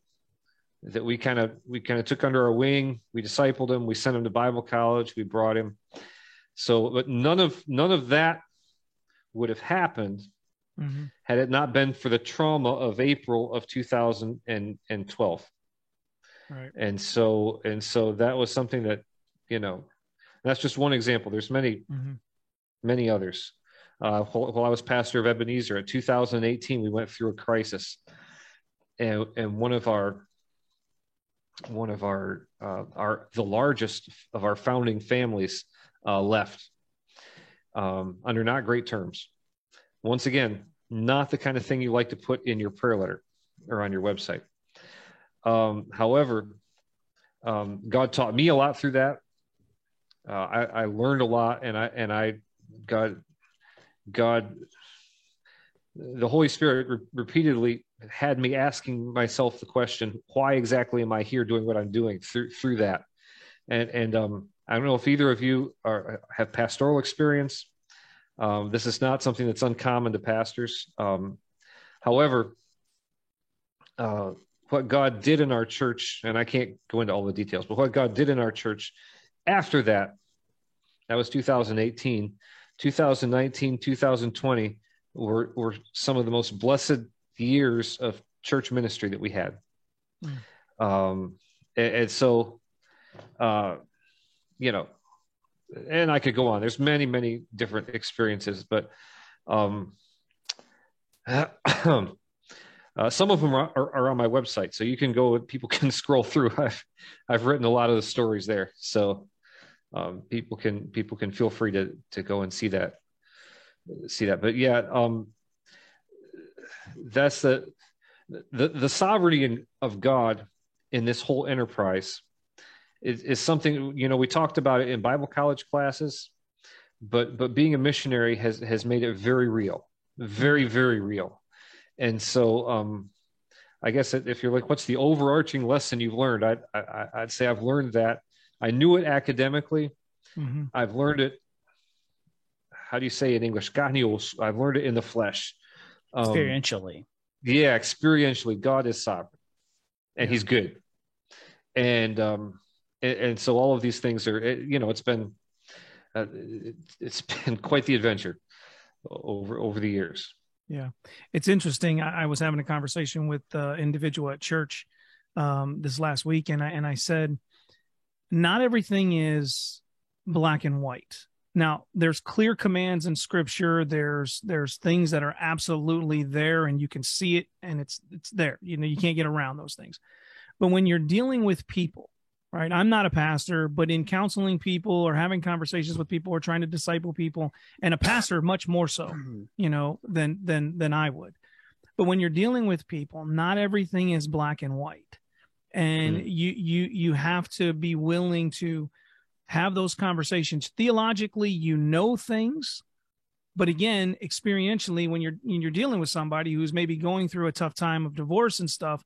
that we kind of we kind of took under our wing. We discipled him. We sent him to Bible college. We brought him. So, but none of none of that would have happened mm-hmm. had it not been for the trauma of April of 2012. Right. And so and so that was something that, you know, that's just one example. There's many, Mhm. many others. Uh, while, while I was pastor of Ebenezer in 2018, we went through a crisis, and and one of our one of our uh, our the largest of our founding families uh, left um, under not great terms. Once again, not the kind of thing you like to put in your prayer letter or on your website. Um, however, um, God taught me a lot through that. Uh, I, I learned a lot, and I and I God God the Holy Spirit re- repeatedly had me asking myself the question, why exactly am I here doing what I'm doing through through that? And and um, I don't know if either of you are have pastoral experience. Um, this is not something that's uncommon to pastors. Um, however, uh, what God did in our church, and I can't go into all the details, but what God did in our church after that, that was 2018, 2019, 2020 were, were some of the most blessed years of church ministry that we had. Mm. Um, and, and so, uh, you know, and I could go on. There's many, many different experiences, but um, uh, some of them are, are, are, on my website, so you can go. People can scroll through. I've I've written a lot of the stories there, so um, people can people can feel free to to go and see that see that. But yeah, um, that's the the the sovereignty of God in this whole enterprise is, is something you know we talked about it in Bible college classes, but but being a missionary has has made it very real, very very real and so um, I guess if you're like, what's the overarching lesson you've learned? I'd, I, would say I've learned that I knew it academically. Mm-hmm. I've learned it. How do you say in English? I've learned it in the flesh. Um, experientially. Yeah, experientially. God is sovereign and he's good. And, um, and, and, so all of these things are, you know, it's been, uh, it, it's been quite the adventure over, over the years. Yeah, it's interesting. I, I was having a conversation with the individual at church um, this last week, and I and I said, not everything is black and white. Now, there's clear commands in Scripture. There's there's things that are absolutely there, and you can see it, and it's it's there. You know, you can't get around those things. But when you're dealing with people, right? I'm not a pastor, but in counseling people or having conversations with people or trying to disciple people, and a pastor much more so, you know, than than than I would. But when you're dealing with people, not everything is black and white, and mm. you you you have to be willing to have those conversations. Theologically, you know things, but again, experientially, when you're when you're dealing with somebody who's maybe going through a tough time of divorce and stuff,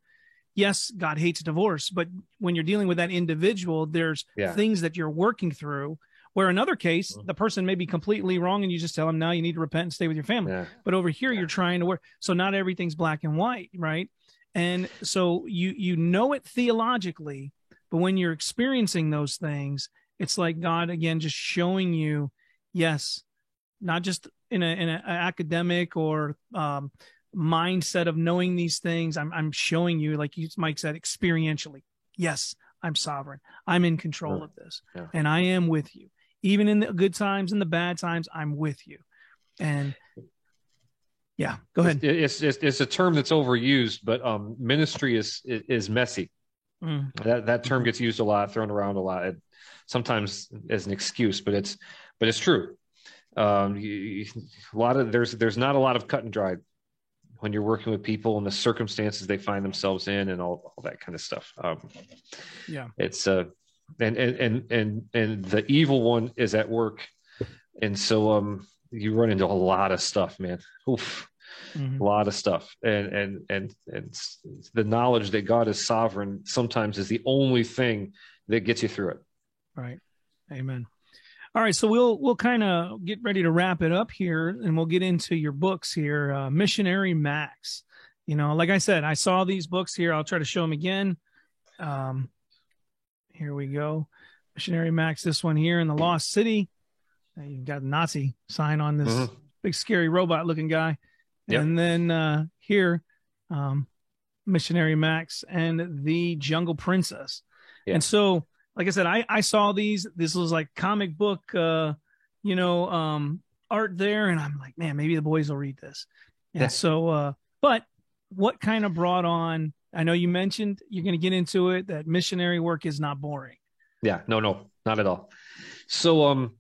yes, God hates divorce, but when you're dealing with that individual, there's yeah. things that you're working through. Where another case, mm-hmm. the person may be completely wrong, and you just tell them, "Now you need to repent and stay with your family." Yeah. But over here, yeah. you're trying to work. So not everything's black and white, right? And so you you know it theologically, but when you're experiencing those things, it's like God again just showing you, yes, not just in a in an academic or um, mindset of knowing these things. I'm, I'm showing you, like Mike said, experientially. Yes, I'm sovereign. I'm in control of this, yeah. and I am with you. Even in the good times and the bad times, I'm with you. And yeah, go ahead. It's it's, it's a term that's overused, but um, ministry is is messy. Mm. That that term gets used a lot, thrown around a lot, it, sometimes as an excuse, but it's but it's true. Um, you, a lot of there's there's not a lot of cut and dried when you're working with people and the circumstances they find themselves in and all, all that kind of stuff. Um, yeah, it's uh, and, and, and, and, and the evil one is at work. And so, um, you run into a lot of stuff, man. Oof, mm-hmm. a lot of stuff. And, and, and, and the knowledge that God is sovereign sometimes is the only thing that gets you through it. Right. Amen. All right, so we'll we'll kind of get ready to wrap it up here, and we'll get into your books here. Uh, Missionary Max, you know, like I said, I saw these books here. I'll try to show them again. Um, here we go, Missionary Max. This one here in the Lost City. You got a Nazi sign on this mm-hmm. big scary robot looking guy, yep. and then uh, here, um, Missionary Max and the Jungle Princess. Yeah. And so, like I said, I, I saw these. This was like comic book, uh, you know, um, art there, and I'm like, man, maybe the boys will read this. And yeah. so, uh, but what kind of brought on? I know you mentioned you're going to get into it that missionary work is not boring. Yeah, no, no, not at all. So, um,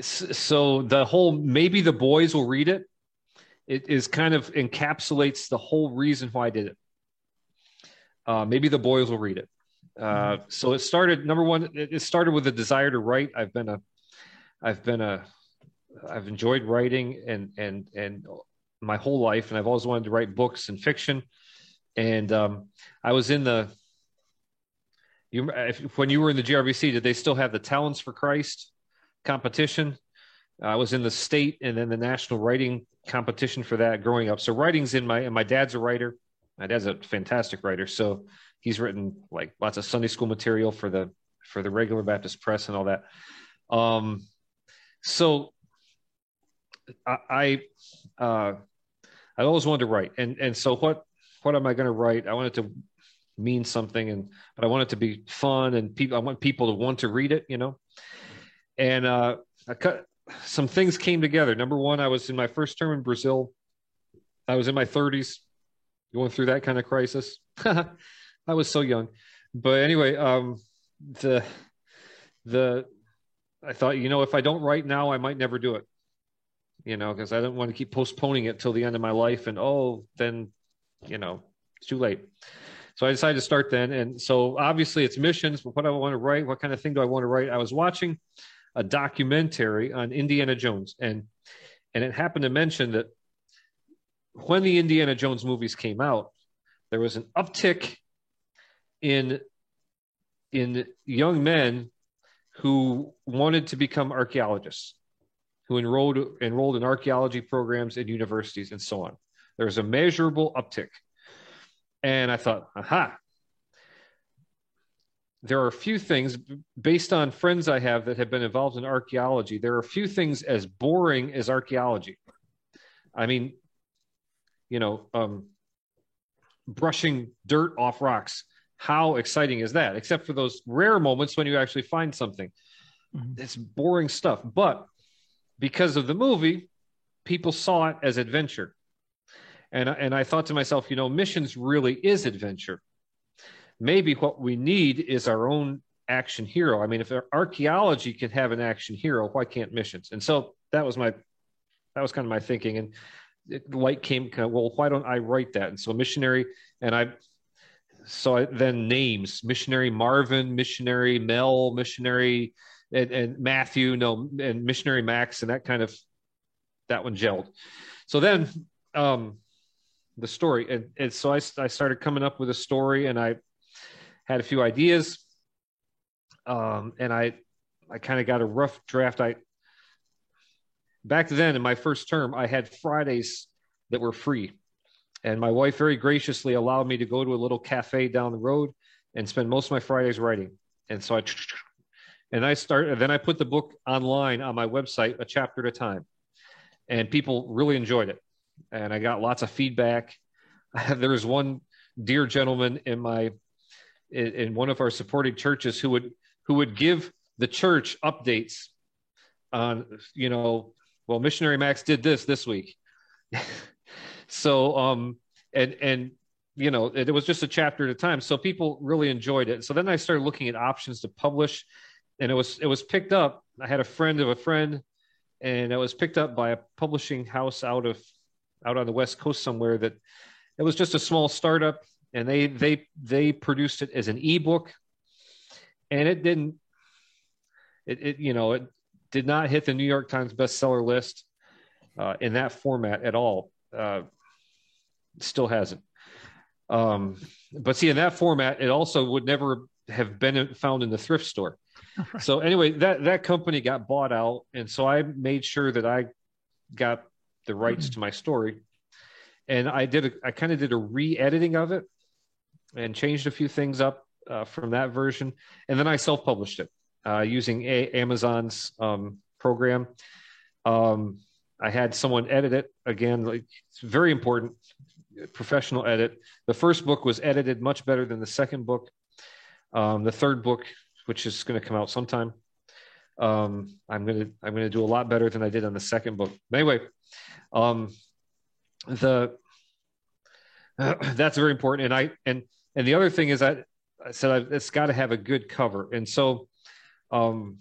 so the whole maybe the boys will read it. It is kind of encapsulates the whole reason why I did it. Uh, maybe the boys will read it. Uh, mm-hmm. so it started number one. It started with a desire to write. I've been a, I've been a, I've enjoyed writing and and and my whole life, and I've always wanted to write books and fiction. And um, I was in the you if, when you were in the GRBC, did they still have the Talents for Christ competition? I was in the state and then the national writing competition for that growing up. So writing's in my and my dad's a writer. My dad's a fantastic writer. So he's written like lots of Sunday school material for the for the regular Baptist press and all that. Um, so I, I uh, I always wanted to write, and and so what what am I going to write? I wanted to mean something, and but I want it to be fun, and people I want people to want to read it, you know. And uh, I cut some things came together. Number one, I was in my first term in Brazil. I was in my 30s, going through that kind of crisis. I was so young, but anyway, um, the the I thought, you know, if I don't write now, I might never do it you know, because I didn't want to keep postponing it till the end of my life. And oh, then, you know, it's too late. So I decided to start then. And so obviously it's missions, but what I want to write, what kind of thing do I want to write? I was watching a documentary on Indiana Jones, and and it happened to mention that when the Indiana Jones movies came out, there was an uptick in in young men who wanted to become archaeologists who enrolled enrolled in archaeology programs at universities and so on. There was a measurable uptick. And I thought, aha. There are a few things based on friends I have that have been involved in archaeology. There are a few things as boring as archaeology. I mean, you know, um, brushing dirt off rocks. How exciting is that? Except for those rare moments when you actually find something. Mm-hmm. It's boring stuff. But because of the movie, people saw it as adventure. And, and I thought to myself, you know, missions really is adventure. Maybe what we need is our own action hero. I mean, if archaeology can have an action hero, why can't missions? And so that was my, that was kind of my thinking. And it, light came, kind of, well, why don't I write that? And so missionary, and I, so I, then names missionary Marvin, missionary Mel, missionary and, and Matthew, no, and Missionary Max, and that kind of that one gelled. So then um, the story, and, and so I, I started coming up with a story, and I had a few ideas, um, and I I kind of got a rough draft. I back then in my first term, I had Fridays that were free. And my wife very graciously allowed me to go to a little cafe down the road and spend most of my Fridays writing. And so I and I start, then I put the book online on my website, a chapter at a time, and people really enjoyed it, and I got lots of feedback. there was one dear gentleman in my in, in one of our supporting churches who would who would give the church updates on you know well missionary max did this this week so um and and you know it, it, was just a chapter at a time so people really enjoyed it so then i started looking at options to publish and it was it was picked up. I had a friend of a friend, and it was picked up by a publishing house out of out on the west coast somewhere. That it was just a small startup, and they they they produced it as an ebook, and it didn't. It, it you know it did not hit the New York Times bestseller list uh, in that format at all. Uh, still hasn't. Um, but see, in that format, it also would never have been found in the thrift store. So anyway, that that company got bought out, and so I made sure that I got the rights mm-hmm. to my story, and I did a, I kind of did a re-editing of it, and changed a few things up uh, from that version, and then I self-published it uh, using a- Amazon's um, program. Um, I had someone edit it again. Like, it's very important. professional edit. The first book was edited much better than the second book. Um, the third book, which is going to come out sometime, um, I'm gonna I'm gonna do a lot better than I did on the second book. But anyway, um, the that's very important. And I and and the other thing is that I said it's got to have a good cover. And so, um,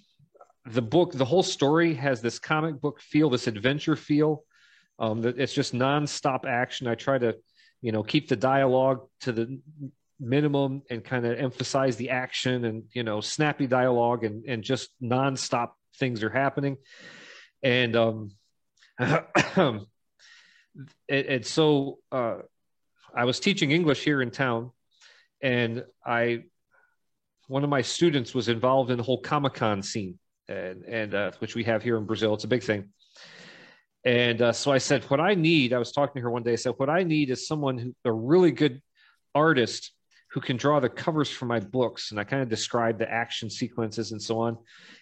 the book, the whole story has this comic book feel, this adventure feel. Um, that it's just nonstop action. I try to, you know, keep the dialogue to the minimum and kind of emphasize the action and you know snappy dialogue and and just nonstop things are happening and um and, and so uh i was teaching english here in town and i one of my students was involved in the whole comic-con scene and and uh, which we have here in brazil it's a big thing and uh, so i said what i need i was talking to her one day i said what i need is someone who a really good artist who can draw the covers for my books. And I kind of described the action sequences and so on.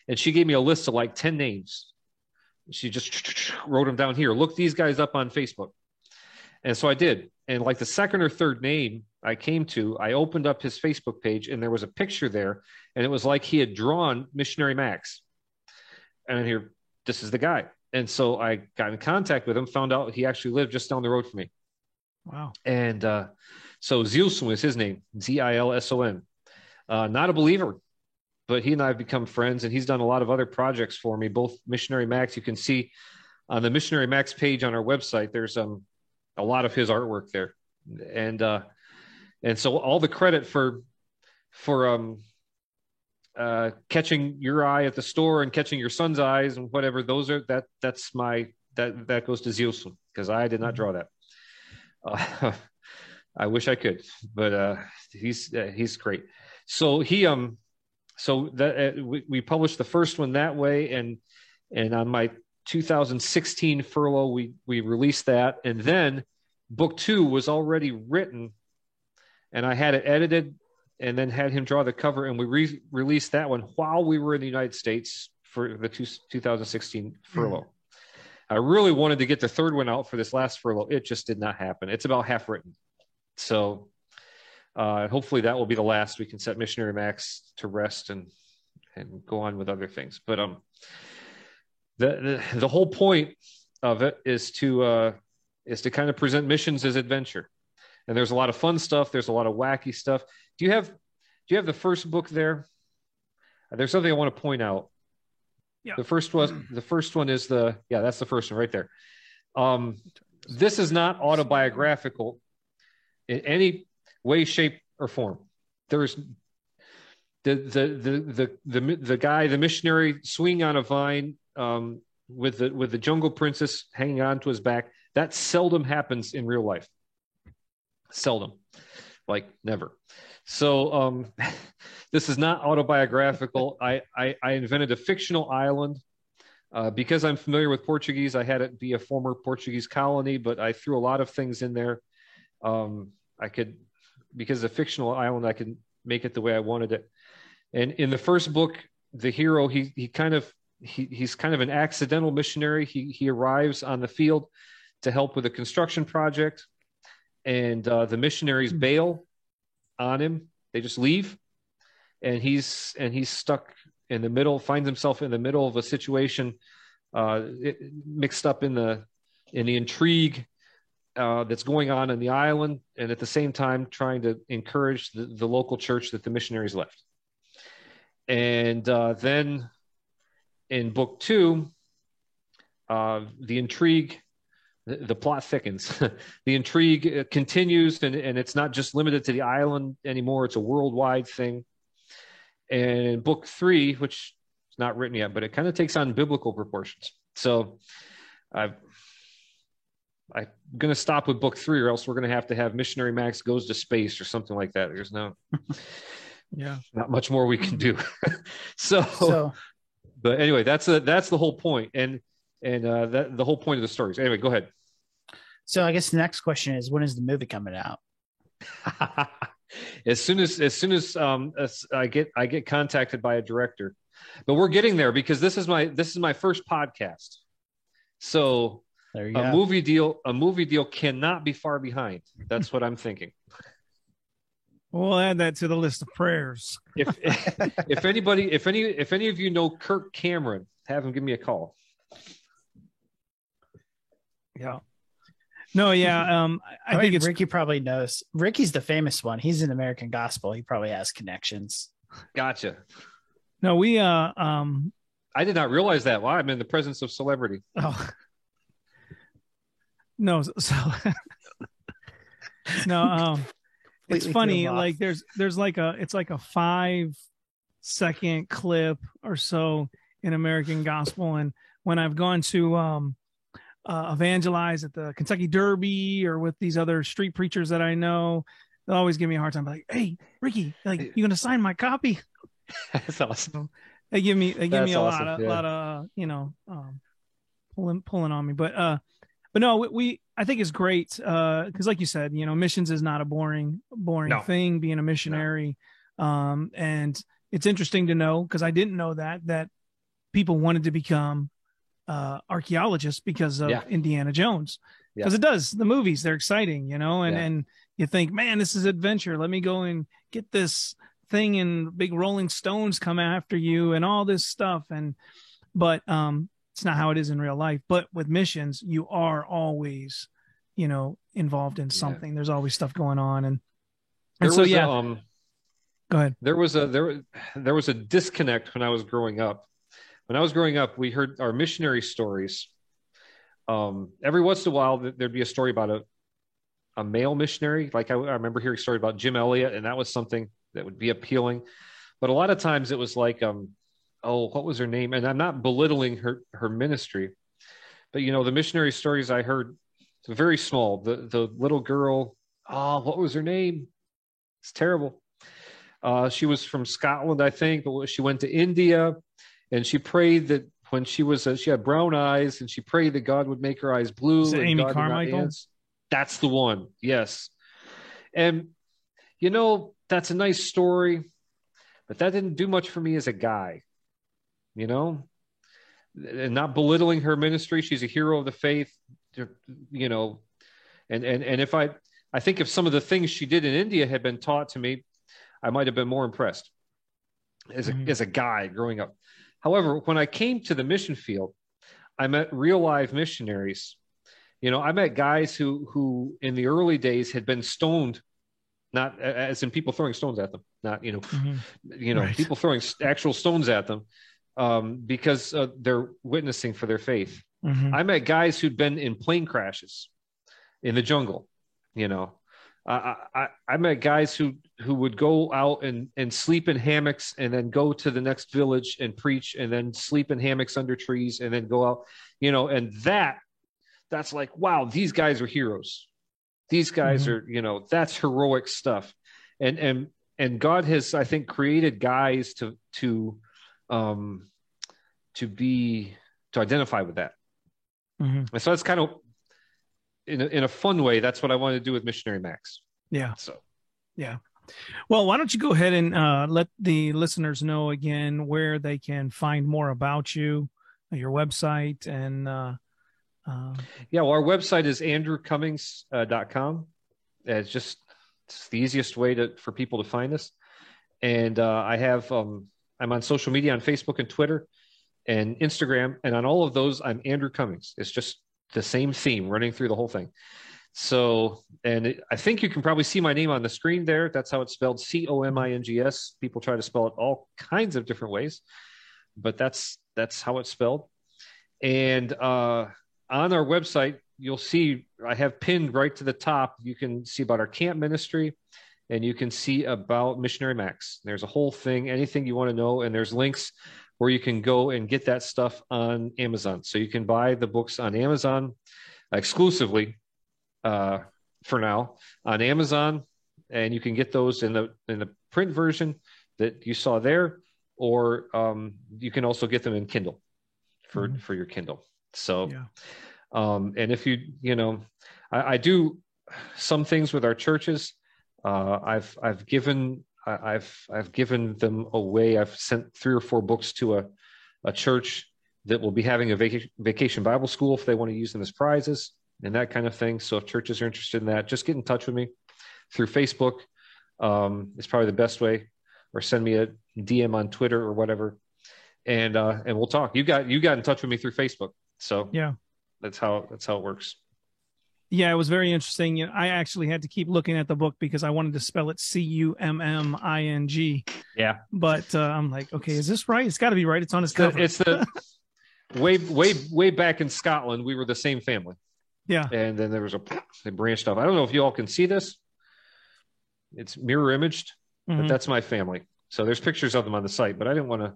And she gave me a list of like 10 names. She just wrote them down here. Look these guys up on Facebook. And so I did. And like the second or third name I came to, I opened up his Facebook page and there was a picture there. And it was like he had drawn Missionary Max. And I'm here, this is the guy. And so I got in contact with him, found out he actually lived just down the road from me. Wow. And uh, so Zilson is his name, Z I L S O N. Uh, not a believer, but he and I have become friends, and he's done a lot of other projects for me, both Missionary Max. You can see on the Missionary Max page on our website, there's um, a lot of his artwork there, and uh, and so all the credit for for um, uh, catching your eye at the store and catching your son's eyes and whatever those are that that's my that that goes to Zilson because I did not draw that. Uh, I wish I could, but uh, he's uh, he's great. So he um, so that uh, we, we published the first one that way, and and on my 2016 furlough, we we released that, and then book two was already written, and I had it edited, and then had him draw the cover, and we re- released that one while we were in the United States for the two, 2016 furlough. Mm. I really wanted to get the third one out for this last furlough. It just did not happen. It's about half written. So uh, hopefully that will be the last. We can set Missionary Max to rest and and go on with other things. But um, the the, the whole point of it is to uh, is to kind of present missions as adventure. And there's a lot of fun stuff. There's a lot of wacky stuff. Do you have do you have the first book there? There's something I want to point out. Yeah. The first one the first one is the yeah, that's the first one right there. Um, this is not autobiographical in any way, shape, or form. There's the the the the the, the guy, the missionary, swinging on a vine um, with the with the jungle princess hanging on to his back. That seldom happens in real life. Seldom, like never. So um, this is not autobiographical. I, I, I invented a fictional island uh, because I'm familiar with Portuguese. I had it be a former Portuguese colony, but I threw a lot of things in there um, I could, because a fictional island, I could make it the way I wanted it. And in the first book, the hero, he he kind of he, he's kind of an accidental missionary. He he arrives on the field to help with a construction project, and uh, the missionaries hmm. bail on him. They just leave, and he's and he's stuck in the middle. Finds himself in the middle of a situation, uh, it, mixed up in the in the intrigue uh, that's going on in the island, and at the same time trying to encourage the, the local church that the missionaries left. And uh, then in book two, uh, the intrigue, the, the plot thickens. the intrigue uh, continues, and, and it's not just limited to the island anymore, it's a worldwide thing. And book three, which is not written yet, but it kind of takes on biblical proportions. So I've I'm going to stop with book three, or else we're going to have to have Missionary Max goes to space or something like that. There's no, yeah, not much more we can do. so, so, but anyway, that's a, that's the whole point, and and uh, that the whole point of the stories. Anyway, go ahead. So I guess the next question is, when is the movie coming out? as soon as as soon as um as I get I get contacted by a director, but we're getting there because this is my this is my first podcast. So There you a go. movie deal a movie deal cannot be far behind. That's what I'm thinking. We'll add that to the list of prayers. If if anybody if any if any of you know Kirk Cameron, have him give me a call. Yeah. No, yeah. Um, I, I I think think it's Ricky probably knows. Ricky's the famous one. He's in American Gospel. He probably has connections. Gotcha. no. We uh um I did not realize that. Wow, I'm in the presence of celebrity. oh no so no um it's funny threw him off. like there's there's like a it's like a five second clip or so in American Gospel and when I've gone to um uh, evangelize at the Kentucky Derby or with these other street preachers that I know they'll always give me a hard time like hey Ricky like you gonna sign my copy That's awesome. they give me they give me a awesome, lot of yeah. lot of uh, you know um pulling pulling on me but uh but no we, we i think it's great uh because like you said you know missions is not a boring boring No. thing being a missionary um and it's interesting to know because i didn't know that that people wanted to become uh archaeologists because of Yeah. indiana jones Yeah. because it does the movies they're exciting you know and Yeah. and you think man this is adventure let me go and get this thing and big rolling stones come after you and all this stuff and but um it's not how it is in real life but with missions you are always you know involved in Yeah. something there's always stuff going on and and There so was yeah a, um go ahead there was a there there was a disconnect when I was growing up. When I was growing up, we heard our missionary stories. Um, every once in a while, there'd be a story about a a male missionary. Like I, I remember hearing a story about Jim Elliot, and that was something that would be appealing. But a lot of times, it was like, um, oh, what was her name? And I'm not belittling her her ministry, but you know, the missionary stories I heard, very small. The the little girl, oh, what was her name? It's terrible. Uh, she was from Scotland, I think, but she went to India, and she prayed that when she was uh, she had brown eyes, and she prayed that God would make her eyes blue. Is it and Amy God Carmichael? That's the one. Yes, and you know that's a nice story, but that didn't do much for me as a guy. You know, and not belittling her ministry. She's a hero of the faith. You know, and and and if I I think if some of the things she did in India had been taught to me, I might have been more impressed as a, Mhm. as a guy growing up. However, when I came to the mission field, I met real live missionaries. You know, I met guys who who in the early days had been stoned, not as in people throwing stones at them, not you know, Mhm. you know, Right. people throwing actual stones at them um, because uh, they're witnessing for their faith. Mhm. I met guys who'd been in plane crashes in the jungle. You know, I, I, I met guys who who would go out and and sleep in hammocks and then go to the next village and preach and then sleep in hammocks under trees and then go out. You know, and that that's like wow, these guys are heroes. These guys Mhm. are you know that's heroic stuff, and and and God has I think created guys to to um to be to identify with that. Mhm. And so that's kind of in a, in a fun way. That's what I wanted to do with Missionary Max. yeah So yeah. well why don't you go ahead and uh let the listeners know again where they can find more about you your website and uh uh yeah, well, our website is andrewcomings.com. It's just it's the easiest way to for people to find us. And uh, I have um, I'm on social media on Facebook and Twitter and Instagram, and on all of those I'm Andrew Comings. It's just the same theme running through the whole thing. So, and it, I think you can probably see my name on the screen there. That's how it's spelled C O M I N G S. People try to spell it all kinds of different ways, but that's that's how it's spelled. And uh, on our website, you'll see I have pinned right to the top. You can see about our camp ministry, and you can see about Missionary Max. There's a whole thing, anything you want to know, and there's links where you can go and get that stuff on Amazon. So you can buy the books on Amazon exclusively uh, for now on Amazon, and you can get those in the in the print version that you saw there, or um, you can also get them in Kindle for Mhm. for your Kindle. So, Yeah. um, and if you you know, I, I do some things with our churches. Uh, I've I've given I- I've I've given them away. I've sent three or four books to a a church that we'll be having a vacation, vacation Bible school if they want to use them as prizes and that kind of thing. So if churches are interested in that, just get in touch with me through Facebook. Um, it's probably the best way, or send me a DM on Twitter or whatever, and uh, and we'll talk. You got you got in touch with me through Facebook, so yeah, that's how that's how it works. Yeah, it was very interesting. I actually had to keep looking at the book because I wanted to spell it C U M M I N G. Yeah, but uh, I'm like, okay, is this right? It's got to be right. It's on his cover. It's the way way way back in Scotland. We were the same family. Yeah, and then there was a they branched off. I don't know if you all can see this. It's mirror imaged, mm-hmm. but that's my family. So there's pictures of them on the site. But I didn't want to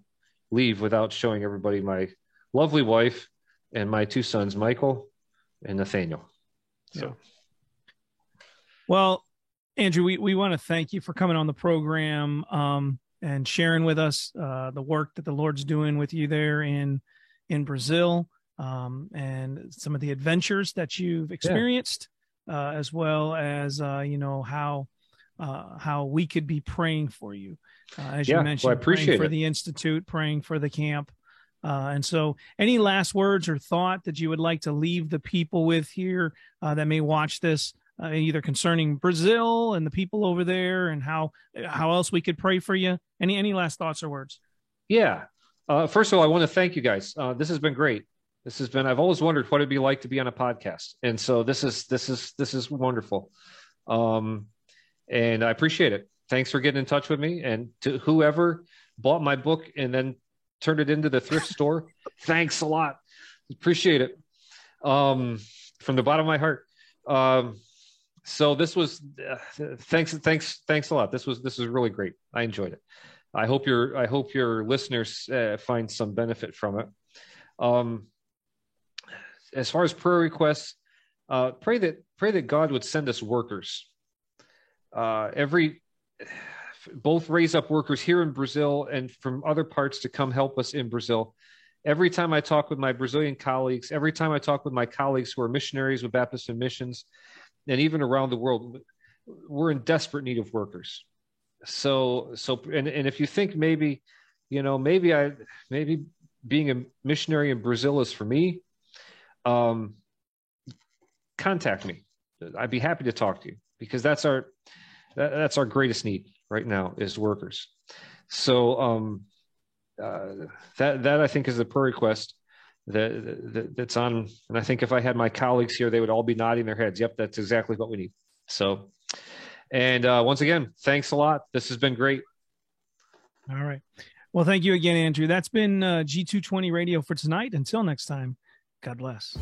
leave without showing everybody my lovely wife and my two sons, Michael and Nathaniel. So, yeah. well, Andrew, we, we want to thank you for coming on the program um, and sharing with us uh, the work that the Lord's doing with you there in in Brazil um, and some of the adventures that you've experienced, yeah. uh, as well as uh, you know how uh, how we could be praying for you, uh, as yeah, you mentioned, well, I appreciate praying for it. the institute, praying for the camp. Uh, and so, any last words or thought that you would like to leave the people with here uh, that may watch this, uh, either concerning Brazil and the people over there, and how how else we could pray for you? Any any last thoughts or words? Yeah. Uh, first of all, I want to thank you guys. Uh, this has been great. This has been. I've always wondered what it'd be like to be on a podcast, and so this is this is this is wonderful. Um, and I appreciate it. Thanks for getting in touch with me, and to whoever bought my book and then turned it into the thrift store. Thanks a lot. Appreciate it. Um, from the bottom of my heart. Um, so this was uh, thanks, thanks, thanks a lot. This was this was really great. I enjoyed it. I hope your I hope your listeners uh, find some benefit from it. Um, as far as prayer requests, uh, pray that pray that God would send us workers. Uh, every both raise up workers here in Brazil and from other parts to come help us in Brazil. Every time I talk with my Brazilian colleagues, every time I talk with my colleagues who are missionaries with Baptist missions, and even around the world, we're in desperate need of workers. So, so, and, and if you think maybe, you know, maybe I, maybe being a missionary in Brazil is for me, um, contact me. I'd be happy to talk to you because that's our, that, that's our greatest need right now is workers. So um, uh, that that I think is the prayer request that, that, that's on. And I think if I had my colleagues here, they would all be nodding their heads. Yep, that's exactly what we need. So, and uh, once again, thanks a lot. This has been great. All right. Well, thank you again, Andrew. That's been uh, G220 Radio for tonight. Until next time, God bless.